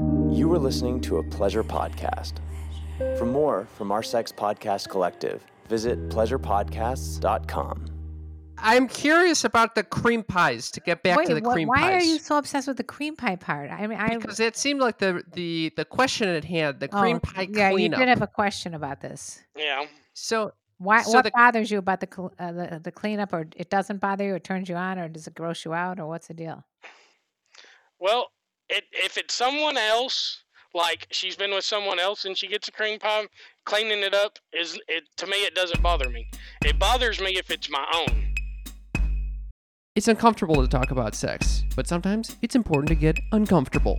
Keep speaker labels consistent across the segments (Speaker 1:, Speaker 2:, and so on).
Speaker 1: You are listening to a pleasure podcast. For more from our sex podcast collective, visit pleasurepodcasts.com.
Speaker 2: I'm curious about the cream pies to get back
Speaker 3: Wait,
Speaker 2: to the
Speaker 3: wh-
Speaker 2: cream
Speaker 3: why
Speaker 2: pies.
Speaker 3: are you so obsessed with the cream pie part? I mean, I
Speaker 2: because it seemed like the the the question at hand, the cream
Speaker 3: oh,
Speaker 2: pie
Speaker 3: yeah, you
Speaker 2: cleanup.
Speaker 3: did have a question about this.
Speaker 4: Yeah.
Speaker 2: So
Speaker 3: Why?
Speaker 2: So
Speaker 3: what
Speaker 2: the-
Speaker 3: bothers you about the, cl- uh, the the cleanup, or it doesn't bother you, or turns you on, or does it gross you out, or what's the deal?
Speaker 4: Well, it, if it's someone else, like she's been with someone else and she gets a cream pie, cleaning it up is it to me it doesn't bother me. It bothers me if it's my own.
Speaker 2: it's uncomfortable to talk about sex, but sometimes it's important to get uncomfortable.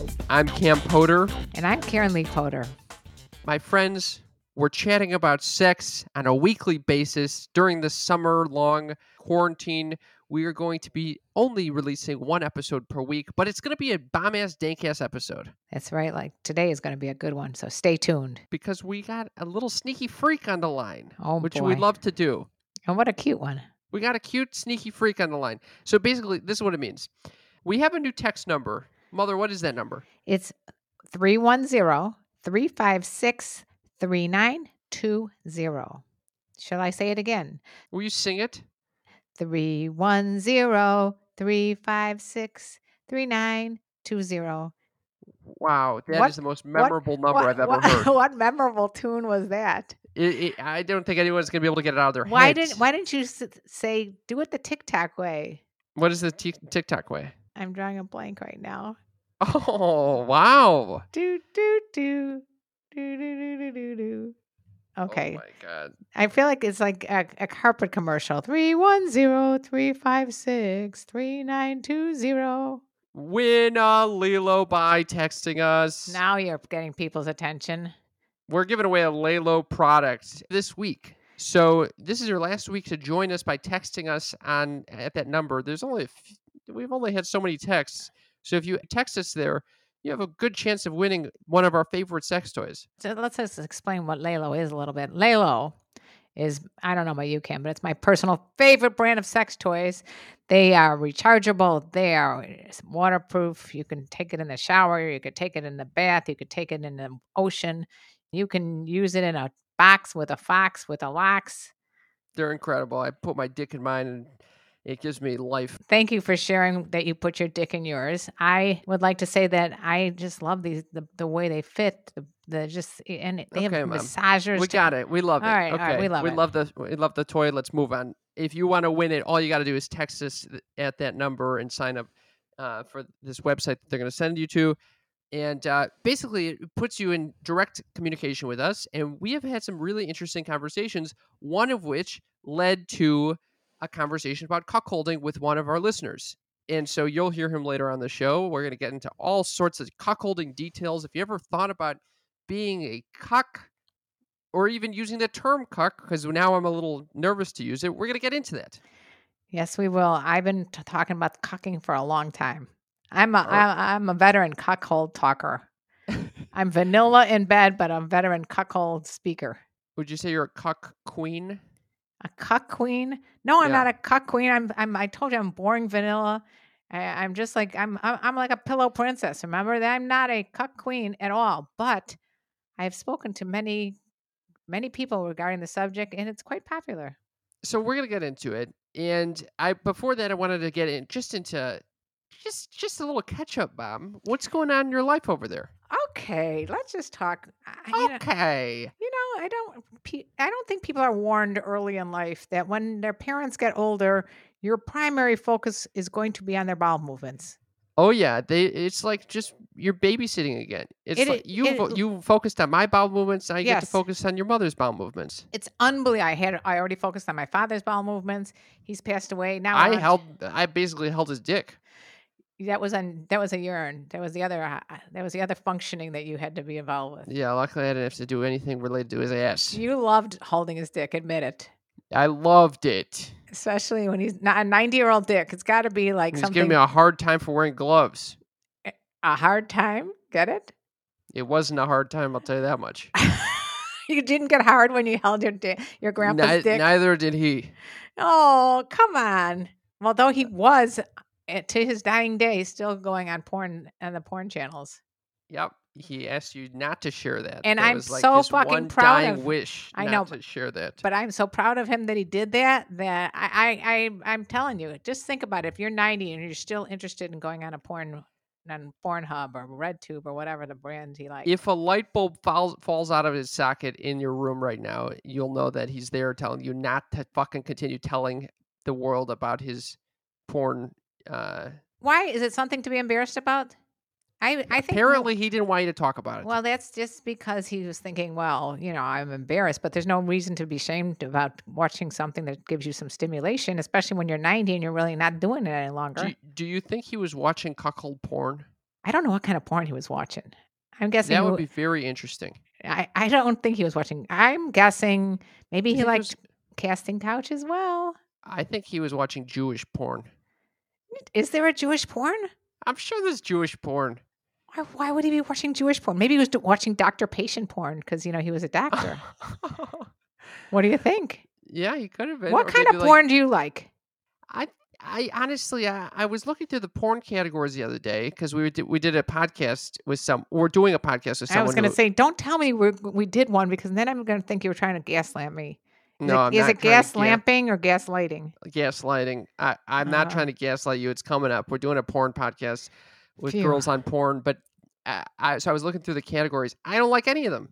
Speaker 2: I'm Cam Potter.
Speaker 3: And I'm Karen Lee Potter.
Speaker 2: My friends, we're chatting about sex on a weekly basis during the summer long quarantine. We are going to be only releasing one episode per week, but it's going to be a bomb ass dank ass episode
Speaker 3: That's right. Like today is going to be a good one. So stay tuned.
Speaker 2: because we got a little sneaky freak on the line,
Speaker 3: Oh,
Speaker 2: which
Speaker 3: boy.
Speaker 2: we love to do.
Speaker 3: And what a cute one.
Speaker 2: We got a cute sneaky freak on the line. So basically, this is what it means. We have a new text number. Mother, what is that number?
Speaker 3: It's 310 356 3920. Shall I say it again?
Speaker 2: Will you sing it?
Speaker 3: 310 356 3920.
Speaker 2: Wow, that is
Speaker 3: What-
Speaker 2: the most memorable number
Speaker 3: What-
Speaker 2: I've ever
Speaker 3: what,
Speaker 2: heard.
Speaker 3: What memorable tune was that?
Speaker 2: It, it, I don't think anyone's gonna be able to get it out of their
Speaker 3: Why
Speaker 2: heads.
Speaker 3: didn't Why didn't you say do it the TikTok way?
Speaker 2: What is the t- TikTok way?
Speaker 3: I'm drawing a blank right now.
Speaker 2: Oh wow!
Speaker 3: Do do do do do do do do. Oh okay.
Speaker 2: Oh my god!
Speaker 3: I feel like it's like a, a carpet commercial. Three one zero three five six three nine two zero.
Speaker 2: Win uh, a Lelo by texting us.
Speaker 3: Now you're getting people's attention.
Speaker 2: We're giving away a Lelo product this week. So this is your last week to join us by texting us on at that number. There's only a f- we've only had so many texts. So if you text us there, you have a good chance of winning one of our favorite sex toys.
Speaker 3: So let's just explain what Lelo is a little bit. Lelo is I don't know about you, Cam, but it's my personal favorite brand of sex toys. They are rechargeable. They are eh, waterproof. You can take it in the shower. You could take it in the bath. You could take it in the ocean. You can use it in a box with a fox with a locks.
Speaker 2: They're incredible. I put my dick in mine and it gives me life.
Speaker 3: Thank you for sharing that you put your dick in yours. I would like to say that I just love these the, the way they fit. The, the just and they
Speaker 2: Okay,
Speaker 3: have
Speaker 2: Mom.
Speaker 3: massagers.
Speaker 2: We got it. We love it.
Speaker 3: All right,
Speaker 2: okay.
Speaker 3: right, we love it.
Speaker 2: love the we love the toy. Let's move on. If you want to win it, all you got to do is text us at that number and sign up uh, for this website that they're going to send you to. And uh, basically, it puts you in direct communication with us. And we have had some really interesting conversations. One of which led to a conversation about cuckolding with one of our listeners. And so you'll hear him later on the show. We're going to get into all sorts of cuckolding details. If you ever thought about being a cuck or even using the term cuck, because now I'm a little nervous to use it, we're going to get into that.
Speaker 3: Yes, we will. I've been t- talking about cucking for a long time. I'm a
Speaker 2: Oh.
Speaker 3: I, I'm a veteran cuckold talker. I'm vanilla in bed, but I'm veteran cuckold speaker.
Speaker 2: Would you say you're a cuck queen?
Speaker 3: A cuck queen? No, I'm
Speaker 2: Yeah.
Speaker 3: not a cuck queen. I'm I'm I told you I'm boring vanilla. I, I'm just like I'm I'm like a pillow princess. Remember that I'm not a cuck queen at all. But I have spoken to many many people regarding the subject, and it's quite popular.
Speaker 2: So we're going to get into it. And I before that, I wanted to get in just into just just a little catch up, Bob. What's going on in your life over there?
Speaker 3: Okay, let's just talk. I- you know-
Speaker 2: Okay.
Speaker 3: You know, I don't. pe- I don't think people are warned early in life that when their parents get older, your primary focus is going to be on their bowel movements.
Speaker 2: Oh yeah, they. It's like just you're babysitting again. It's
Speaker 3: It
Speaker 2: like you
Speaker 3: it-
Speaker 2: you focused on my bowel movements. I get to focus on your mother's bowel movements.
Speaker 3: It's unbelievable. I had. I already focused on my father's bowel movements. He's passed away. Now
Speaker 2: I
Speaker 3: want-
Speaker 2: held. I basically held his dick.
Speaker 3: That was on that was a urine. That was the other uh, that was the other functioning that you had to be involved with.
Speaker 2: Yeah, luckily I didn't have to do anything related to his ass.
Speaker 3: You loved holding his dick, admit it.
Speaker 2: I loved it.
Speaker 3: Especially when he's not a 90 year old dick. It's got to be like
Speaker 2: He's
Speaker 3: something
Speaker 2: giving me a hard time for wearing gloves.
Speaker 3: a hard time. Get it?
Speaker 2: It wasn't a hard time, I'll tell you that much.
Speaker 3: you didn't get hard when you held your dick, your grandpa's
Speaker 2: Ni-
Speaker 3: dick.
Speaker 2: neither did he.
Speaker 3: Oh, come on. Although he was uh, to his dying day still going on porn and the porn channels.
Speaker 2: Yep. He asked you not to share that.
Speaker 3: And
Speaker 2: That
Speaker 3: I'm
Speaker 2: like
Speaker 3: so fucking proud
Speaker 2: dying
Speaker 3: of-
Speaker 2: wish
Speaker 3: I
Speaker 2: not
Speaker 3: know,
Speaker 2: to share that.
Speaker 3: But I'm so proud of him that he did that. That I, I, I I'm telling you, just think about it. If you're 90 and you're still interested in going on a porn on Pornhub or RedTube or whatever the brand he likes,
Speaker 2: if a light bulb falls falls out of his socket in your room right now, you'll know that he's there telling you not to fucking continue telling the world about his porn. Uh,
Speaker 3: why is it something to be embarrassed about? I, I think
Speaker 2: apparently, he didn't want you to talk about it.
Speaker 3: Well, that's just because he was thinking, well, you know, I'm embarrassed, but there's no reason to be ashamed about watching something that gives you some stimulation, especially when you're 90 and you're really not doing it any longer.
Speaker 2: do, you- do you think he was watching cuckold porn?
Speaker 3: I don't know what kind of porn he was watching. I'm guessing.
Speaker 2: That would
Speaker 3: wa-
Speaker 2: be very interesting.
Speaker 3: I, I don't think he was watching. I'm guessing maybe he liked
Speaker 2: was-
Speaker 3: casting couch as well.
Speaker 2: I think he was watching Jewish porn.
Speaker 3: Is there a Jewish porn?
Speaker 2: I'm sure there's Jewish porn.
Speaker 3: Why, why would he be watching Jewish porn? Maybe he was watching doctor patient porn because you know he was a doctor. what do you think?
Speaker 2: yeah, he could have been.
Speaker 3: What
Speaker 2: or
Speaker 3: kind of
Speaker 2: like,
Speaker 3: porn do you like?
Speaker 2: I I honestly I, I was looking through the porn categories the other day because we did, we did a podcast with some we're doing a podcast with someone.
Speaker 3: I was going to say, don't tell me we we did one because then I'm going to think you were trying to gaslamp me. Is
Speaker 2: no,
Speaker 3: it,
Speaker 2: I'm
Speaker 3: is
Speaker 2: not
Speaker 3: it
Speaker 2: gas to ga-
Speaker 3: gaslamping or gaslighting?
Speaker 2: gaslighting. I I'm not
Speaker 3: Oh.
Speaker 2: trying to gaslight you. It's coming up. We're doing a porn podcast with
Speaker 3: Phew.
Speaker 2: girls on porn, but I, I so I was looking through the categories. I don't like any of them.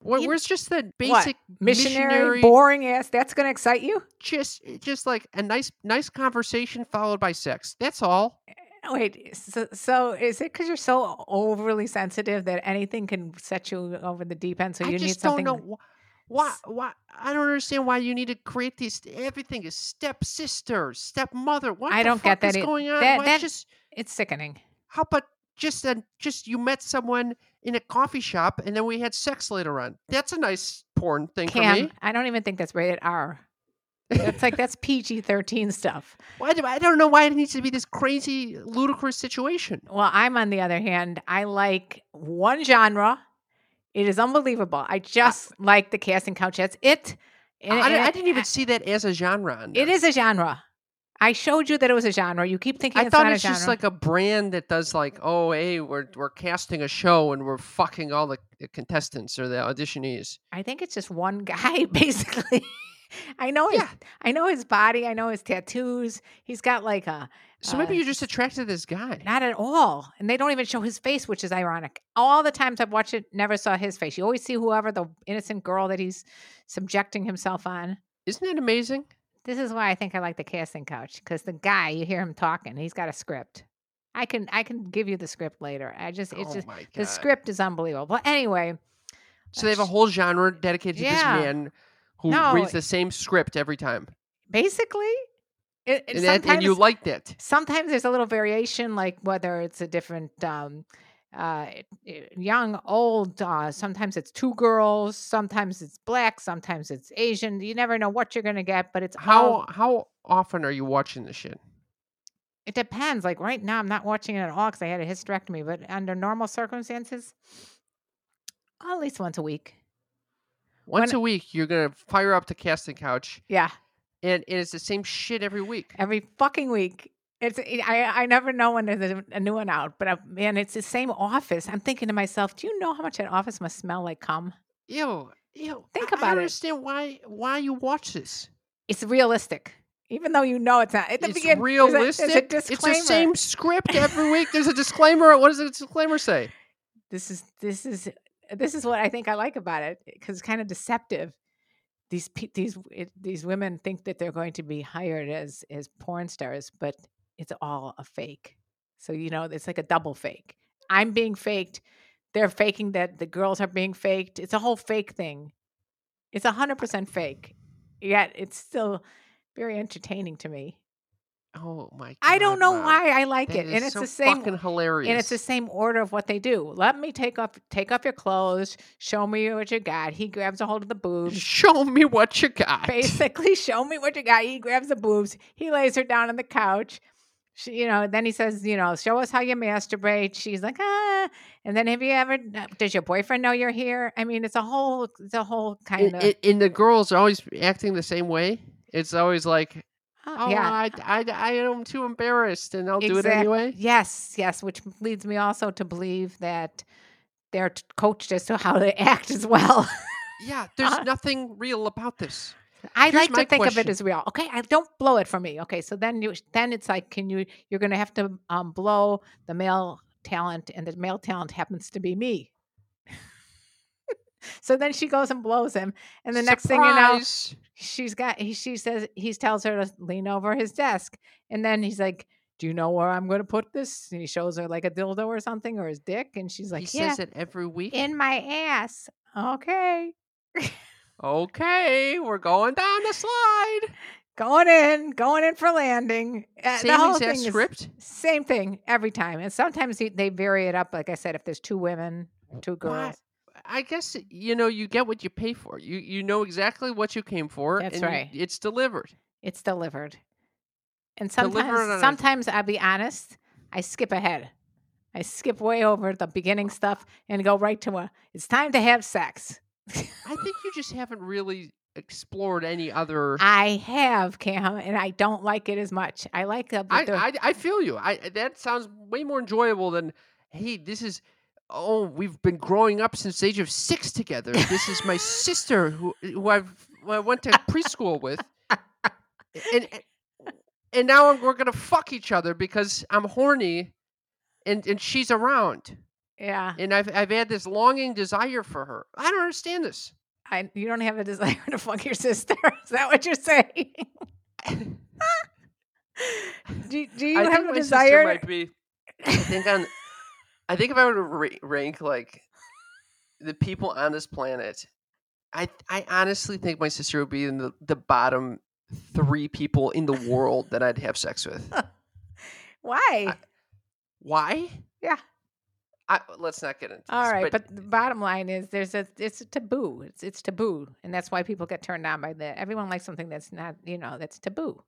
Speaker 2: Where,
Speaker 3: You-
Speaker 2: where's just the
Speaker 3: What?
Speaker 2: basic
Speaker 3: Missionary, boring ass. That's going to excite you?
Speaker 2: just eh, just like a nice nice conversation followed by sex. That's all.
Speaker 3: Eh, wait, so, so is it because you're so overly sensitive that anything can set you over the deep end? So
Speaker 2: I
Speaker 3: you
Speaker 2: just
Speaker 3: need something.
Speaker 2: don't know wh- why why I don't understand why you need to create these everything is step sister, step mother. What
Speaker 3: I don't get that
Speaker 2: is
Speaker 3: e-
Speaker 2: going on?
Speaker 3: that-
Speaker 2: Why
Speaker 3: that-
Speaker 2: just
Speaker 3: It's sickening.
Speaker 2: how about just a, just you met someone in a coffee shop and then we had sex later on. That's a nice porn thing for me.
Speaker 3: I don't even think that's rated R. It's like that's PG 13 stuff.
Speaker 2: Why do I don't know why it needs to be this crazy ludicrous situation.
Speaker 3: Well, I'm on the other hand, I like one genre. It is unbelievable. I just like the casting couch. That's it. And-
Speaker 2: I,
Speaker 3: and
Speaker 2: I didn't even see that as a genre.
Speaker 3: It is a genre. I showed you that it was a genre. You keep thinking
Speaker 2: I
Speaker 3: it's
Speaker 2: thought
Speaker 3: not
Speaker 2: it's
Speaker 3: a genre.
Speaker 2: just like a brand that does like, oh, hey, we're we're casting a show and we're fucking all the the contestants or the auditionees.
Speaker 3: I think it's just one guy, basically. I know his,
Speaker 2: Yeah.
Speaker 3: I know his body. I know his tattoos. He's got like a
Speaker 2: So maybe
Speaker 3: Uh,
Speaker 2: you're just attracted to this guy.
Speaker 3: not at all, and they don't even show his face, which is ironic. All the times I've watched it, never saw his face. You always see whoever the innocent girl that he's subjecting himself on.
Speaker 2: Isn't it amazing?
Speaker 3: This is why I think I like the casting couch because the guy, you hear him talking, he's got a script. I can I can give you the script later. I just it's
Speaker 2: oh
Speaker 3: just the script is unbelievable. But anyway,
Speaker 2: So they have a whole genre dedicated to
Speaker 3: Yeah.
Speaker 2: this man who
Speaker 3: No,
Speaker 2: reads the same script every time,
Speaker 3: basically, it, it
Speaker 2: and, that, and you
Speaker 3: sometimes-
Speaker 2: like that.
Speaker 3: sometimes there's a little variation like whether it's a different um uh young old uh sometimes it's two girls sometimes it's black sometimes it's asian you never know what you're gonna get but it's all,
Speaker 2: How how often are you watching this shit?
Speaker 3: it depends like right now i'm not watching it at all because i had a hysterectomy but under normal circumstances at least once a week
Speaker 2: Once
Speaker 3: When-
Speaker 2: a week, you're gonna fire up the casting couch,
Speaker 3: yeah
Speaker 2: and, and it's the same shit every week.
Speaker 3: every fucking week it's I, I never know when there's a, a new one out but uh, man it's the same office i'm thinking to myself do you know how much that office must smell like cum
Speaker 2: Ew, ew.
Speaker 3: Think
Speaker 2: I- I
Speaker 3: about
Speaker 2: don't
Speaker 3: it.
Speaker 2: understand why why you watch this.
Speaker 3: it's realistic, even though you know it's not. At the
Speaker 2: It's
Speaker 3: begin- there's a-
Speaker 2: realistic.
Speaker 3: There's a,
Speaker 2: it's the same script every week. There's a disclaimer. What does the disclaimer say?
Speaker 3: This is this is this is what I think I like about it eh, because it's kind of deceptive. These these it, these women think that they're going to be hired as as porn stars, but it's all a fake. So you know it's like a double fake. I'm being faked. They're faking that the girls are being faked. It's a whole fake thing. It's hundred percent fake. Yet it's still very entertaining to me.
Speaker 2: Oh my!
Speaker 3: I don't know
Speaker 2: Mom.
Speaker 3: why I like
Speaker 2: That
Speaker 3: it, and it's
Speaker 2: so
Speaker 3: the same.
Speaker 2: fucking hilarious.
Speaker 3: And it's the same order of what they do. Let me take off, take off your clothes. Show me what you got. He grabs a hold of the boobs.
Speaker 2: Show me what you got.
Speaker 3: Basically, show me what you got. He grabs the boobs. He lays her down on the couch. She, you know, then he says, you know, show us how you masturbate. She's like, ah. And then have you ever? Does your boyfriend know you're here? I mean, it's a whole, it's a whole kind of.
Speaker 2: and the girls are always acting the same way. It's always like, oh,
Speaker 3: yeah.
Speaker 2: I, I, I am too embarrassed, and I'll do it anyway.
Speaker 3: Yes, yes, which leads me also to believe that they're t- coached as to how to act as well.
Speaker 2: Yeah, there's
Speaker 3: Uh,
Speaker 2: nothing real about this.
Speaker 3: I
Speaker 2: Here's
Speaker 3: like to think of it as real. Okay, I don't blow it for me. Okay, so then you then it's like, can you? You're going to have to um, blow the male talent, and the male talent happens to be me. So then she goes and blows him, and the next thing you know, she's got. He, she says he tells her to lean over his desk, and then he's like. Do you know where I'm going to put this? And he shows her like a dildo or something or his dick, and she's like,
Speaker 2: he
Speaker 3: "Yeah,
Speaker 2: says it every week.
Speaker 3: in my ass." Okay,
Speaker 2: okay, we're going down the slide.
Speaker 3: going in, going in for landing. Uh,
Speaker 2: Same
Speaker 3: the whole
Speaker 2: exact
Speaker 3: thing is
Speaker 2: script.
Speaker 3: same thing every time, and sometimes they- they vary it up. Like I said, if there's two women, two girls.
Speaker 2: I guess you know you get what you pay for. You you know exactly what you came for.
Speaker 3: That's
Speaker 2: you-
Speaker 3: right.
Speaker 2: it's delivered.
Speaker 3: It's delivered. And sometimes, sometimes I'll be honest, I skip ahead. I skip way over the beginning stuff and go right to a. It's time to have sex.
Speaker 2: I think you just haven't really explored any other.
Speaker 3: I have Cam, and I don't like it as much. I like uh, the,
Speaker 2: I,
Speaker 3: the
Speaker 2: I I feel you. I that sounds way more enjoyable than hey, this is oh, we've been growing up since the age of six together. This is my sister who who I've who I went to preschool with, and and now we're gonna fuck each other because I'm horny, and and she's around,
Speaker 3: yeah.
Speaker 2: and I've I've had this longing desire for her. I don't understand this.
Speaker 3: I you don't have a desire to fuck your sister. Is that what you're saying? do, do you
Speaker 2: I
Speaker 3: have
Speaker 2: think
Speaker 3: a
Speaker 2: my
Speaker 3: desire?
Speaker 2: sister might be. I think on. I think if I were to ra- rank like the people on this planet, I I honestly think my sister would be in the, the bottom three people in the world that I'd have sex with.
Speaker 3: Why?
Speaker 2: Why?
Speaker 3: Yeah.
Speaker 2: I, let's not get into
Speaker 3: All
Speaker 2: this,
Speaker 3: right, but, the bottom line is there's a it's a taboo. It's it's taboo, and that's why people get turned on by that. Everyone likes something that's not you know that's taboo.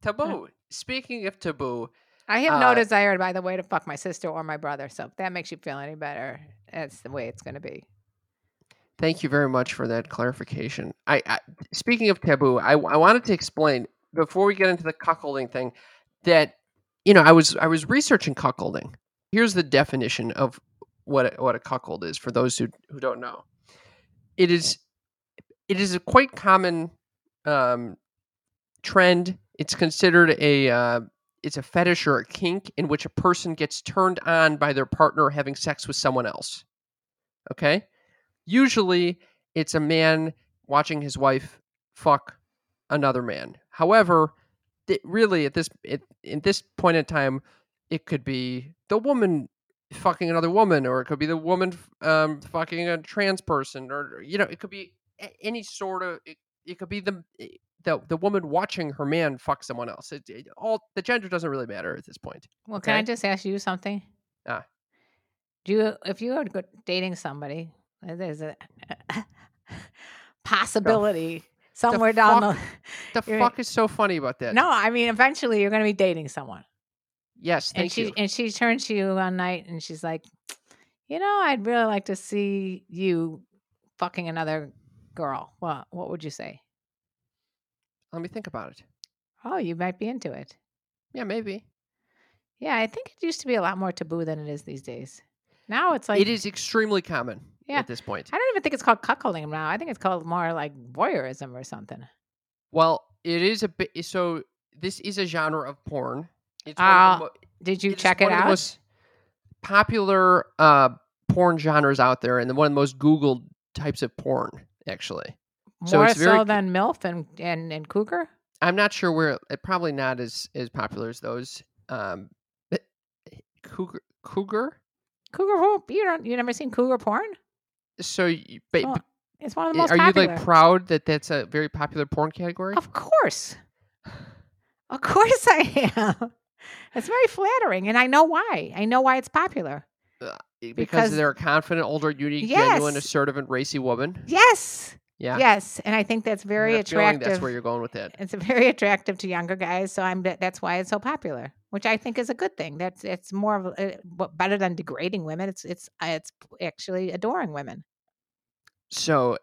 Speaker 2: taboo. Speaking of taboo,
Speaker 3: I have no
Speaker 2: Uh,
Speaker 3: desire, by the way, to fuck my sister or my brother. So if that makes you feel any better, that's the way it's going to be.
Speaker 2: Thank you very much for that clarification. I, I speaking of taboo, I, I wanted to explain before we get into the cuckolding thing that you know I was I was researching cuckolding. Here's the definition of what a, what a cuckold is for those who who don't know. It is it is a quite common um, trend. It's considered a uh, it's a fetish or a kink in which a person gets turned on by their partner having sex with someone else. Okay? Usually it's a man watching his wife fuck another man. However, th- really at this at, at this point in time it could be the woman fucking another woman or it could be the woman um, fucking a trans person or you know it could be any sort of it, it could be the the the woman watching her man fuck someone else. It, it all the gender doesn't really matter at this point.
Speaker 3: Well, can I just ask you something?
Speaker 2: Ah.
Speaker 3: Do you, if you are dating somebody, uh, there's a possibility somewhere down the.
Speaker 2: The fuck is so funny about that?
Speaker 3: No, I mean, eventually you're going to be dating someone.
Speaker 2: Yes,
Speaker 3: and she
Speaker 2: you.
Speaker 3: and she turns to you one night and she's like, you know, I'd really like to see you fucking another girl. What what would you say?
Speaker 2: Let me think about it.
Speaker 3: Oh, you might be into it.
Speaker 2: Yeah, maybe.
Speaker 3: Yeah, I think it used to be a lot more taboo than it is these days. Now it's like
Speaker 2: it is extremely common
Speaker 3: Yeah.
Speaker 2: at this point.
Speaker 3: I don't even think it's called cuckolding now. I think it's called more like voyeurism or something.
Speaker 2: Well, it is a bit. So this is a genre of porn. It's the mo-
Speaker 3: Did you
Speaker 2: it's
Speaker 3: check
Speaker 2: one
Speaker 3: it
Speaker 2: of the
Speaker 3: out?
Speaker 2: most popular uh, porn genres out there, and one of the most Googled types of porn. Actually,
Speaker 3: more so
Speaker 2: very-
Speaker 3: than MILF and, and, and Cougar?
Speaker 2: I'm not sure where. It probably not as as popular as those. Um, but- cougar, cougar.
Speaker 3: Cougar. You don't you never seen cougar porn?
Speaker 2: So, you, ba-
Speaker 3: Oh, It's one of the most
Speaker 2: are
Speaker 3: popular.
Speaker 2: you like proud that that's a very popular porn category?
Speaker 3: Of course. Of course I am. It's very flattering, and I know why. I know why it's popular.
Speaker 2: Because,
Speaker 3: Because-
Speaker 2: they're a confident, older, unique, genuine, assertive, and racy woman.
Speaker 3: Yes.
Speaker 2: Yeah.
Speaker 3: Yes, and I think that's very
Speaker 2: a
Speaker 3: attractive.
Speaker 2: That's where you're going with it.
Speaker 3: it's very attractive to younger guys, so I'm that's why it's so popular, which I think is a good thing. That's it's more of a, uh, better than degrading women. It's it's uh, it's actually adoring women.
Speaker 2: So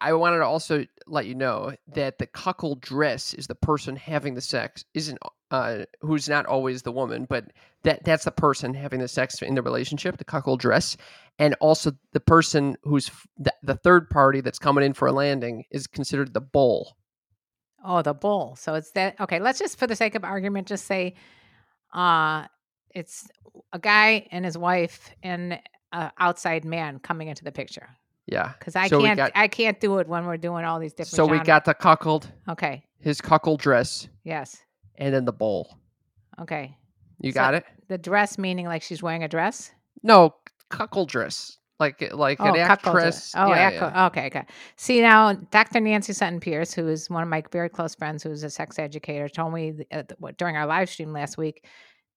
Speaker 2: I wanted to also let you know that the cuckoldress is the person having the sex isn't uh who's not always the woman, but that that's the person having the sex in the relationship, the cuckoldress, and also the person who's f- the, the third party that's coming in for a landing is considered the bull.
Speaker 3: Oh, the bull. So it's that. Okay, let's just, for the sake of argument, just say, uh, it's a guy and his wife and a outside man coming into the picture.
Speaker 2: Yeah.
Speaker 3: Because I
Speaker 2: So
Speaker 3: can't,
Speaker 2: got-
Speaker 3: I can't do it when we're doing all these different.
Speaker 2: So we got the cuckold,
Speaker 3: Okay.
Speaker 2: his cuckoldress,
Speaker 3: Yes.
Speaker 2: And then the bull.
Speaker 3: Okay.
Speaker 2: You
Speaker 3: So-
Speaker 2: got it?
Speaker 3: The dress meaning like she's wearing a dress.
Speaker 2: No, cuckoldress. Like like an
Speaker 3: cuckold
Speaker 2: actress.
Speaker 3: Oh,
Speaker 2: yeah, yeah.
Speaker 3: okay, okay. See now, Dr. Nancy Sutton Pierce, who is one of my very close friends, who's a sex educator, told me th- uh, th- what- during our live stream last week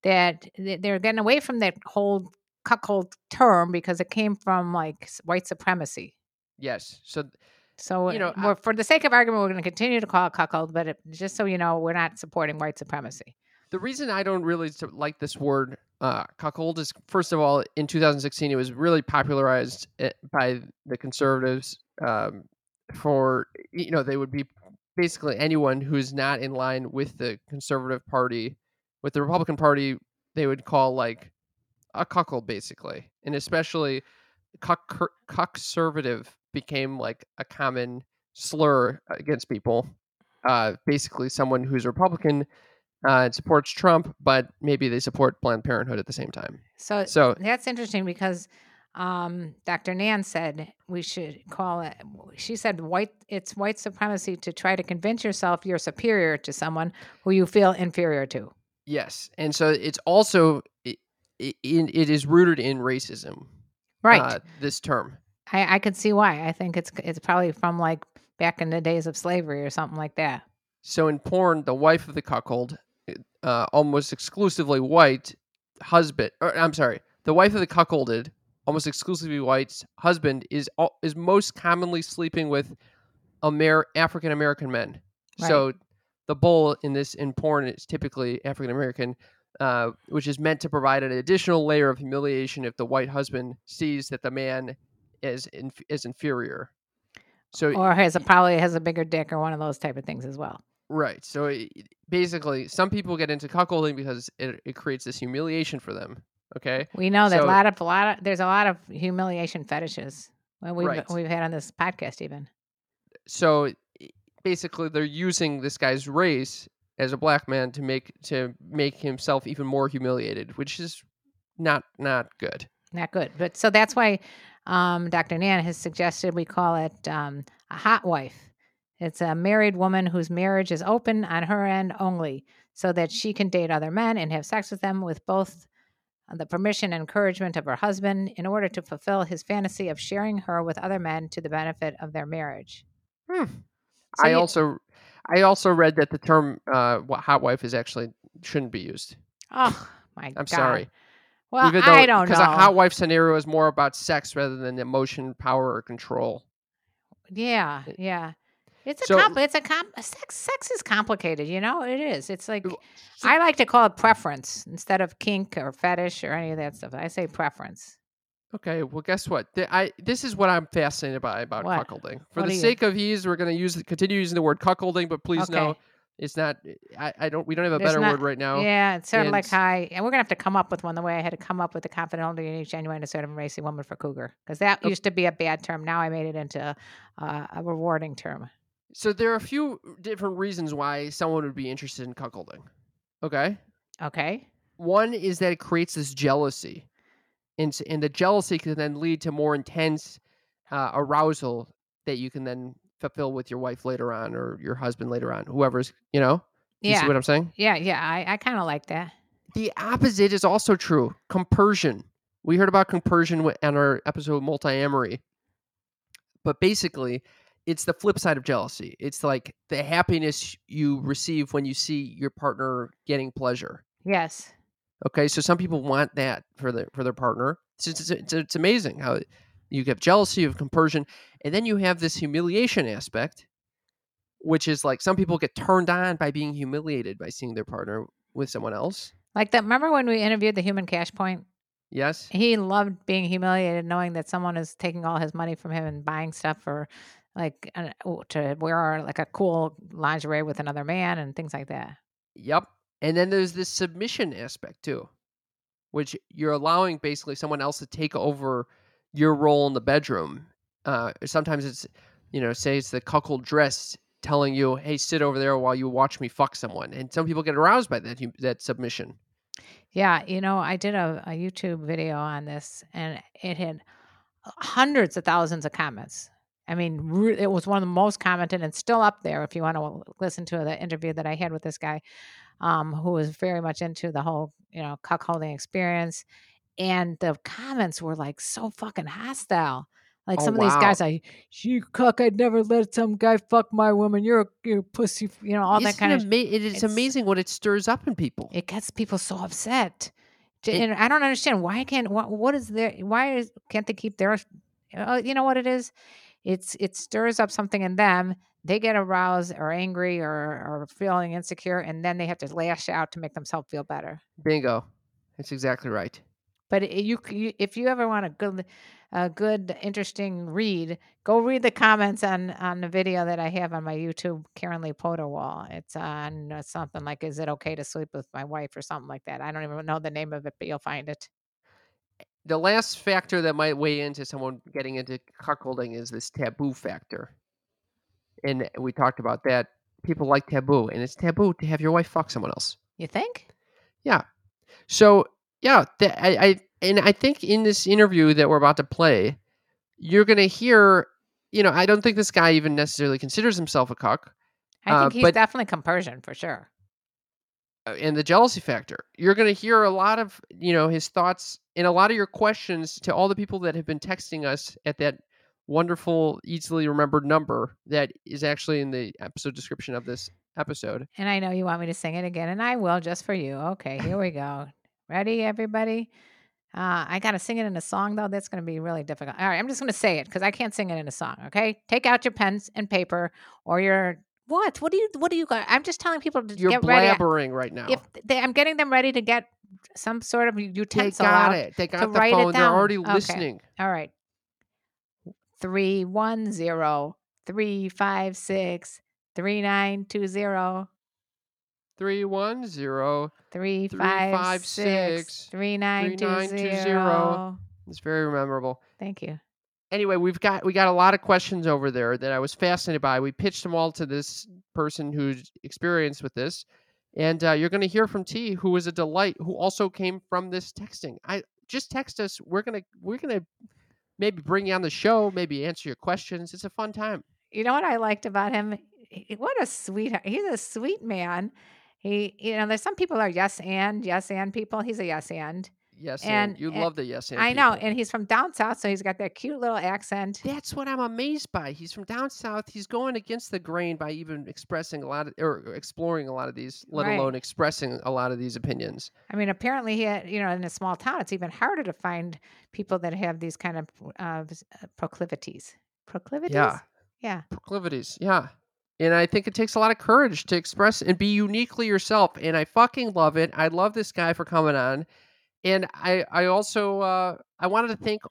Speaker 3: that th- they're getting away from that whole cuckold term because it came from like s- white supremacy.
Speaker 2: Yes. So
Speaker 3: So
Speaker 2: You know, I-
Speaker 3: for the sake of argument, we're going to continue to call it cuckold, but it, just so you know, we're not supporting white supremacy.
Speaker 2: the reason I don't really like this word uh, cuckold is first of all, in 2016, it was really popularized eh, by the conservatives um, for you know they would be basically anyone who's not in line with the conservative party, with the Republican Party, they would call like a cuckold basically, and especially cuck cuckservative became like a common slur against people. Uh, basically, someone who's Republican uh, and supports Trump, but maybe they support Planned Parenthood at the same time.
Speaker 3: So,
Speaker 2: So
Speaker 3: that's interesting because um, Dr. Nan said we should call it. She said white. It's white supremacy to try to convince yourself you're superior to someone who you feel inferior to.
Speaker 2: yes, and so it's also it, it, it is rooted in racism.
Speaker 3: Right.
Speaker 2: Uh, this term.
Speaker 3: I, I could see why. I think it's it's probably from like back in the days of slavery or something like that.
Speaker 2: So in porn, the wife of the cuckold, uh, almost exclusively white husband. Or, I'm sorry, the wife of the cuckolded, almost exclusively white husband is is most commonly sleeping with Amer- African American men. So the bull in this in porn is typically African American, uh, which is meant to provide an additional layer of humiliation if the white husband sees that the man is is inferior. So
Speaker 3: Or has a probably has a bigger dick or one of those type of things as well.
Speaker 2: Right. So it, basically, some people get into cuckolding because it, it creates this humiliation for them. Okay.
Speaker 3: We know that a lot of a lot of there's a lot of humiliation fetishes. Well, we've
Speaker 2: Right.
Speaker 3: we've had on this podcast even.
Speaker 2: So basically, they're using this guy's race as a black man to make to make himself even more humiliated, which is not not good.
Speaker 3: Not good. But so that's why um, Dr. Nan has suggested we call it um, a hot wife. It's a married woman whose marriage is open on her end only, so that she can date other men and have sex with them with both the permission and encouragement of her husband in order to fulfill his fantasy of sharing her with other men to the benefit of their marriage.
Speaker 2: Hmm.
Speaker 3: So
Speaker 2: I
Speaker 3: you-
Speaker 2: also I also read that the term uh, hot wife is actually shouldn't be used.
Speaker 3: Oh my god.
Speaker 2: I'm
Speaker 3: God.
Speaker 2: sorry.
Speaker 3: Well,
Speaker 2: Even though,
Speaker 3: I don't know.
Speaker 2: because a hot wife scenario is more about sex rather than emotion, power, or control.
Speaker 3: Yeah, eh yeah. It's a
Speaker 2: So-
Speaker 3: compl- it's a com- sex sex is complicated, you know? It is. It's like
Speaker 2: Well,
Speaker 3: I like to call it preference instead of kink or fetish or any of that stuff. I say preference.
Speaker 2: Okay, well, guess what? Th- I this is what I'm fascinated by about
Speaker 3: What?
Speaker 2: cuckolding. For
Speaker 3: What
Speaker 2: the
Speaker 3: are you?
Speaker 2: sake of ease, we're going to use continue using the word cuckolding, but please know
Speaker 3: Okay.
Speaker 2: It's not. I, I don't. We don't have a
Speaker 3: There's
Speaker 2: better
Speaker 3: not-
Speaker 2: word right now.
Speaker 3: Yeah, it's sort of like
Speaker 2: and-
Speaker 3: high, and we're gonna have to come up with one the way I had to come up with the confidential, unique, genuine, assertive, and racy woman for cougar because that
Speaker 2: Okay.
Speaker 3: used to be a bad term. Now I made it into uh, a rewarding term.
Speaker 2: So there are a few different reasons why someone would be interested in cuckolding. Okay,
Speaker 3: Okay.
Speaker 2: one is that it creates this jealousy, and and the jealousy can then lead to more intense uh, arousal that you can then fulfill with your wife later on or your husband later on, whoever's you know. You see
Speaker 3: Yeah.
Speaker 2: what I'm saying?
Speaker 3: Yeah. Yeah. I, I kind of like that.
Speaker 2: The opposite is also true. Compersion. We heard about compersion on our episode Multiamory. But basically, it's the flip side of jealousy. It's like the happiness you receive when you see your partner getting pleasure.
Speaker 3: Yes.
Speaker 2: Okay, so some people want that for their for their partner. It's it's, it's, it's amazing how you get jealousy, of compersion, and then you have this humiliation aspect, which is like some people get turned on by being humiliated by seeing their partner with someone else.
Speaker 3: Like that. Remember when we interviewed the human cash point?
Speaker 2: Yes.
Speaker 3: He loved being humiliated, knowing that someone is taking all his money from him and buying stuff for, like, uh, to wear like a cool lingerie with another man and things like that.
Speaker 2: Yep. And then there's this submission aspect too, which you're allowing basically someone else to take over your role in the bedroom. Uh, sometimes it's, you know, say it's the cuckoldress telling you, "Hey, sit over there while you watch me fuck someone," and some people get aroused by that that submission.
Speaker 3: Yeah, you know, I did a, a YouTube video on this, and it had hundreds of thousands of comments. I mean, re- it was one of the most commented, and still up there. If you want to listen to the interview that I had with this guy, um, who was very much into the whole, you know, cuckolding experience, and the comments were like so fucking hostile. Like
Speaker 2: Oh,
Speaker 3: some of these guys, I "You cuck! I'd never let some guy fuck my woman. You're a, you're a pussy." You know, all that
Speaker 2: Isn't
Speaker 3: kind
Speaker 2: it
Speaker 3: of.
Speaker 2: ama- it is
Speaker 3: it's-
Speaker 2: amazing what it stirs up in people.
Speaker 3: It gets people so upset.
Speaker 2: It-
Speaker 3: and I don't understand why can't what, what is there why is, can't they keep their uh, you know what it is it's it stirs up something in them they get aroused or angry or or feeling insecure and then they have to lash out to make themselves feel better
Speaker 2: Bingo. That's exactly right.
Speaker 3: but it, you, you if you ever want a good a good interesting read go read the comments on on the video that i have on my youtube karen lee potter wall it's on uh, something like is it okay to sleep with my wife or something like that i don't even know the name of it but you'll find it
Speaker 2: The last factor that might weigh into someone getting into cuckolding is this taboo factor. And we talked about that. People like taboo, and it's taboo to have your wife fuck someone else.
Speaker 3: you think Yeah.
Speaker 2: So yeah, th- I, I and I think in this interview that we're about to play, you're gonna hear. You know, I don't think this guy even necessarily considers himself a cuck,
Speaker 3: i
Speaker 2: Uh,
Speaker 3: think he's
Speaker 2: but-
Speaker 3: definitely compersion for sure
Speaker 2: uh, and the jealousy factor. You're gonna hear a lot of you know his thoughts and a lot of your questions to all the people that have been texting us at that wonderful, easily remembered number that is actually in the episode description of this episode.
Speaker 3: and i know you want me to sing it again and i will just for you okay here we go ready everybody uh, I gotta sing it in a song though. That's gonna be really difficult. All right, I'm just gonna say it because I can't sing it in a song. Okay, take out your pens and paper or your what? What do you? What do you got? I'm just telling people to
Speaker 2: You're
Speaker 3: get ready.
Speaker 2: blabbering right now.
Speaker 3: If they, I'm getting them ready to get some sort of
Speaker 2: they
Speaker 3: utensil
Speaker 2: got
Speaker 3: out.
Speaker 2: it. They got the
Speaker 3: write it
Speaker 2: phone. They're
Speaker 3: down.
Speaker 2: already
Speaker 3: Okay.
Speaker 2: listening.
Speaker 3: All right. Three one zero three five six three nine two zero
Speaker 2: Three one zero.
Speaker 3: three
Speaker 2: Three,
Speaker 3: five
Speaker 2: five,
Speaker 3: six
Speaker 2: six,
Speaker 3: three nine two
Speaker 2: 3920. It's very memorable.
Speaker 3: Thank you.
Speaker 2: anyway, we've got we got a lot of questions over there that I was fascinated by. We pitched them all to this person who's experienced with this, and uh, you're going to hear from T, who is a delight, who also came from this texting. I just text us. We're gonna we're gonna maybe bring you on the show, maybe answer your questions. It's a fun time.
Speaker 3: You know what I liked about him? What a sweetheart. He's a sweet man. He, you know, there's some people are yes and yes and people. He's a yes and.
Speaker 2: Yes, and,
Speaker 3: And-
Speaker 2: you
Speaker 3: and
Speaker 2: love the yes and.
Speaker 3: I know,
Speaker 2: people.
Speaker 3: and he's from down south, so he's got that cute little accent.
Speaker 2: That's what I'm amazed by. He's from down south. He's going against the grain by even expressing a lot of, or exploring a lot of these, let
Speaker 3: Right.
Speaker 2: alone expressing a lot of these opinions.
Speaker 3: I mean, apparently, he, had, you know, in a small town, it's even harder to find people that have these kind of uh, uh, proclivities. Proclivities.
Speaker 2: Yeah.
Speaker 3: Yeah.
Speaker 2: proclivities. Yeah. And I think it takes a lot of courage to express and be uniquely yourself. And I fucking love it. I love this guy for coming on. And I I also uh I wanted to thank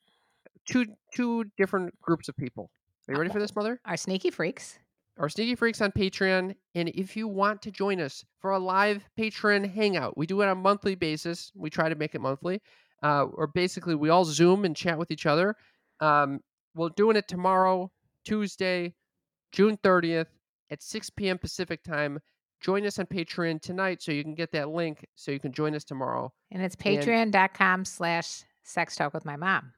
Speaker 2: two two different groups of people. Are you ready for this, mother?
Speaker 3: Our sneaky freaks.
Speaker 2: Our Sneaky Freaks on Patreon. And if you want to join us for a live Patreon hangout, we do it on a monthly basis. We try to make it monthly. Uh, or basically, we all Zoom and chat with each other. Um, we're doing it tomorrow, Tuesday, June 30th at 6 p.m. Pacific time. Join us on Patreon tonight so you can get that link so you can join us tomorrow.
Speaker 3: And it's patreon.com slash sex talk with my mom.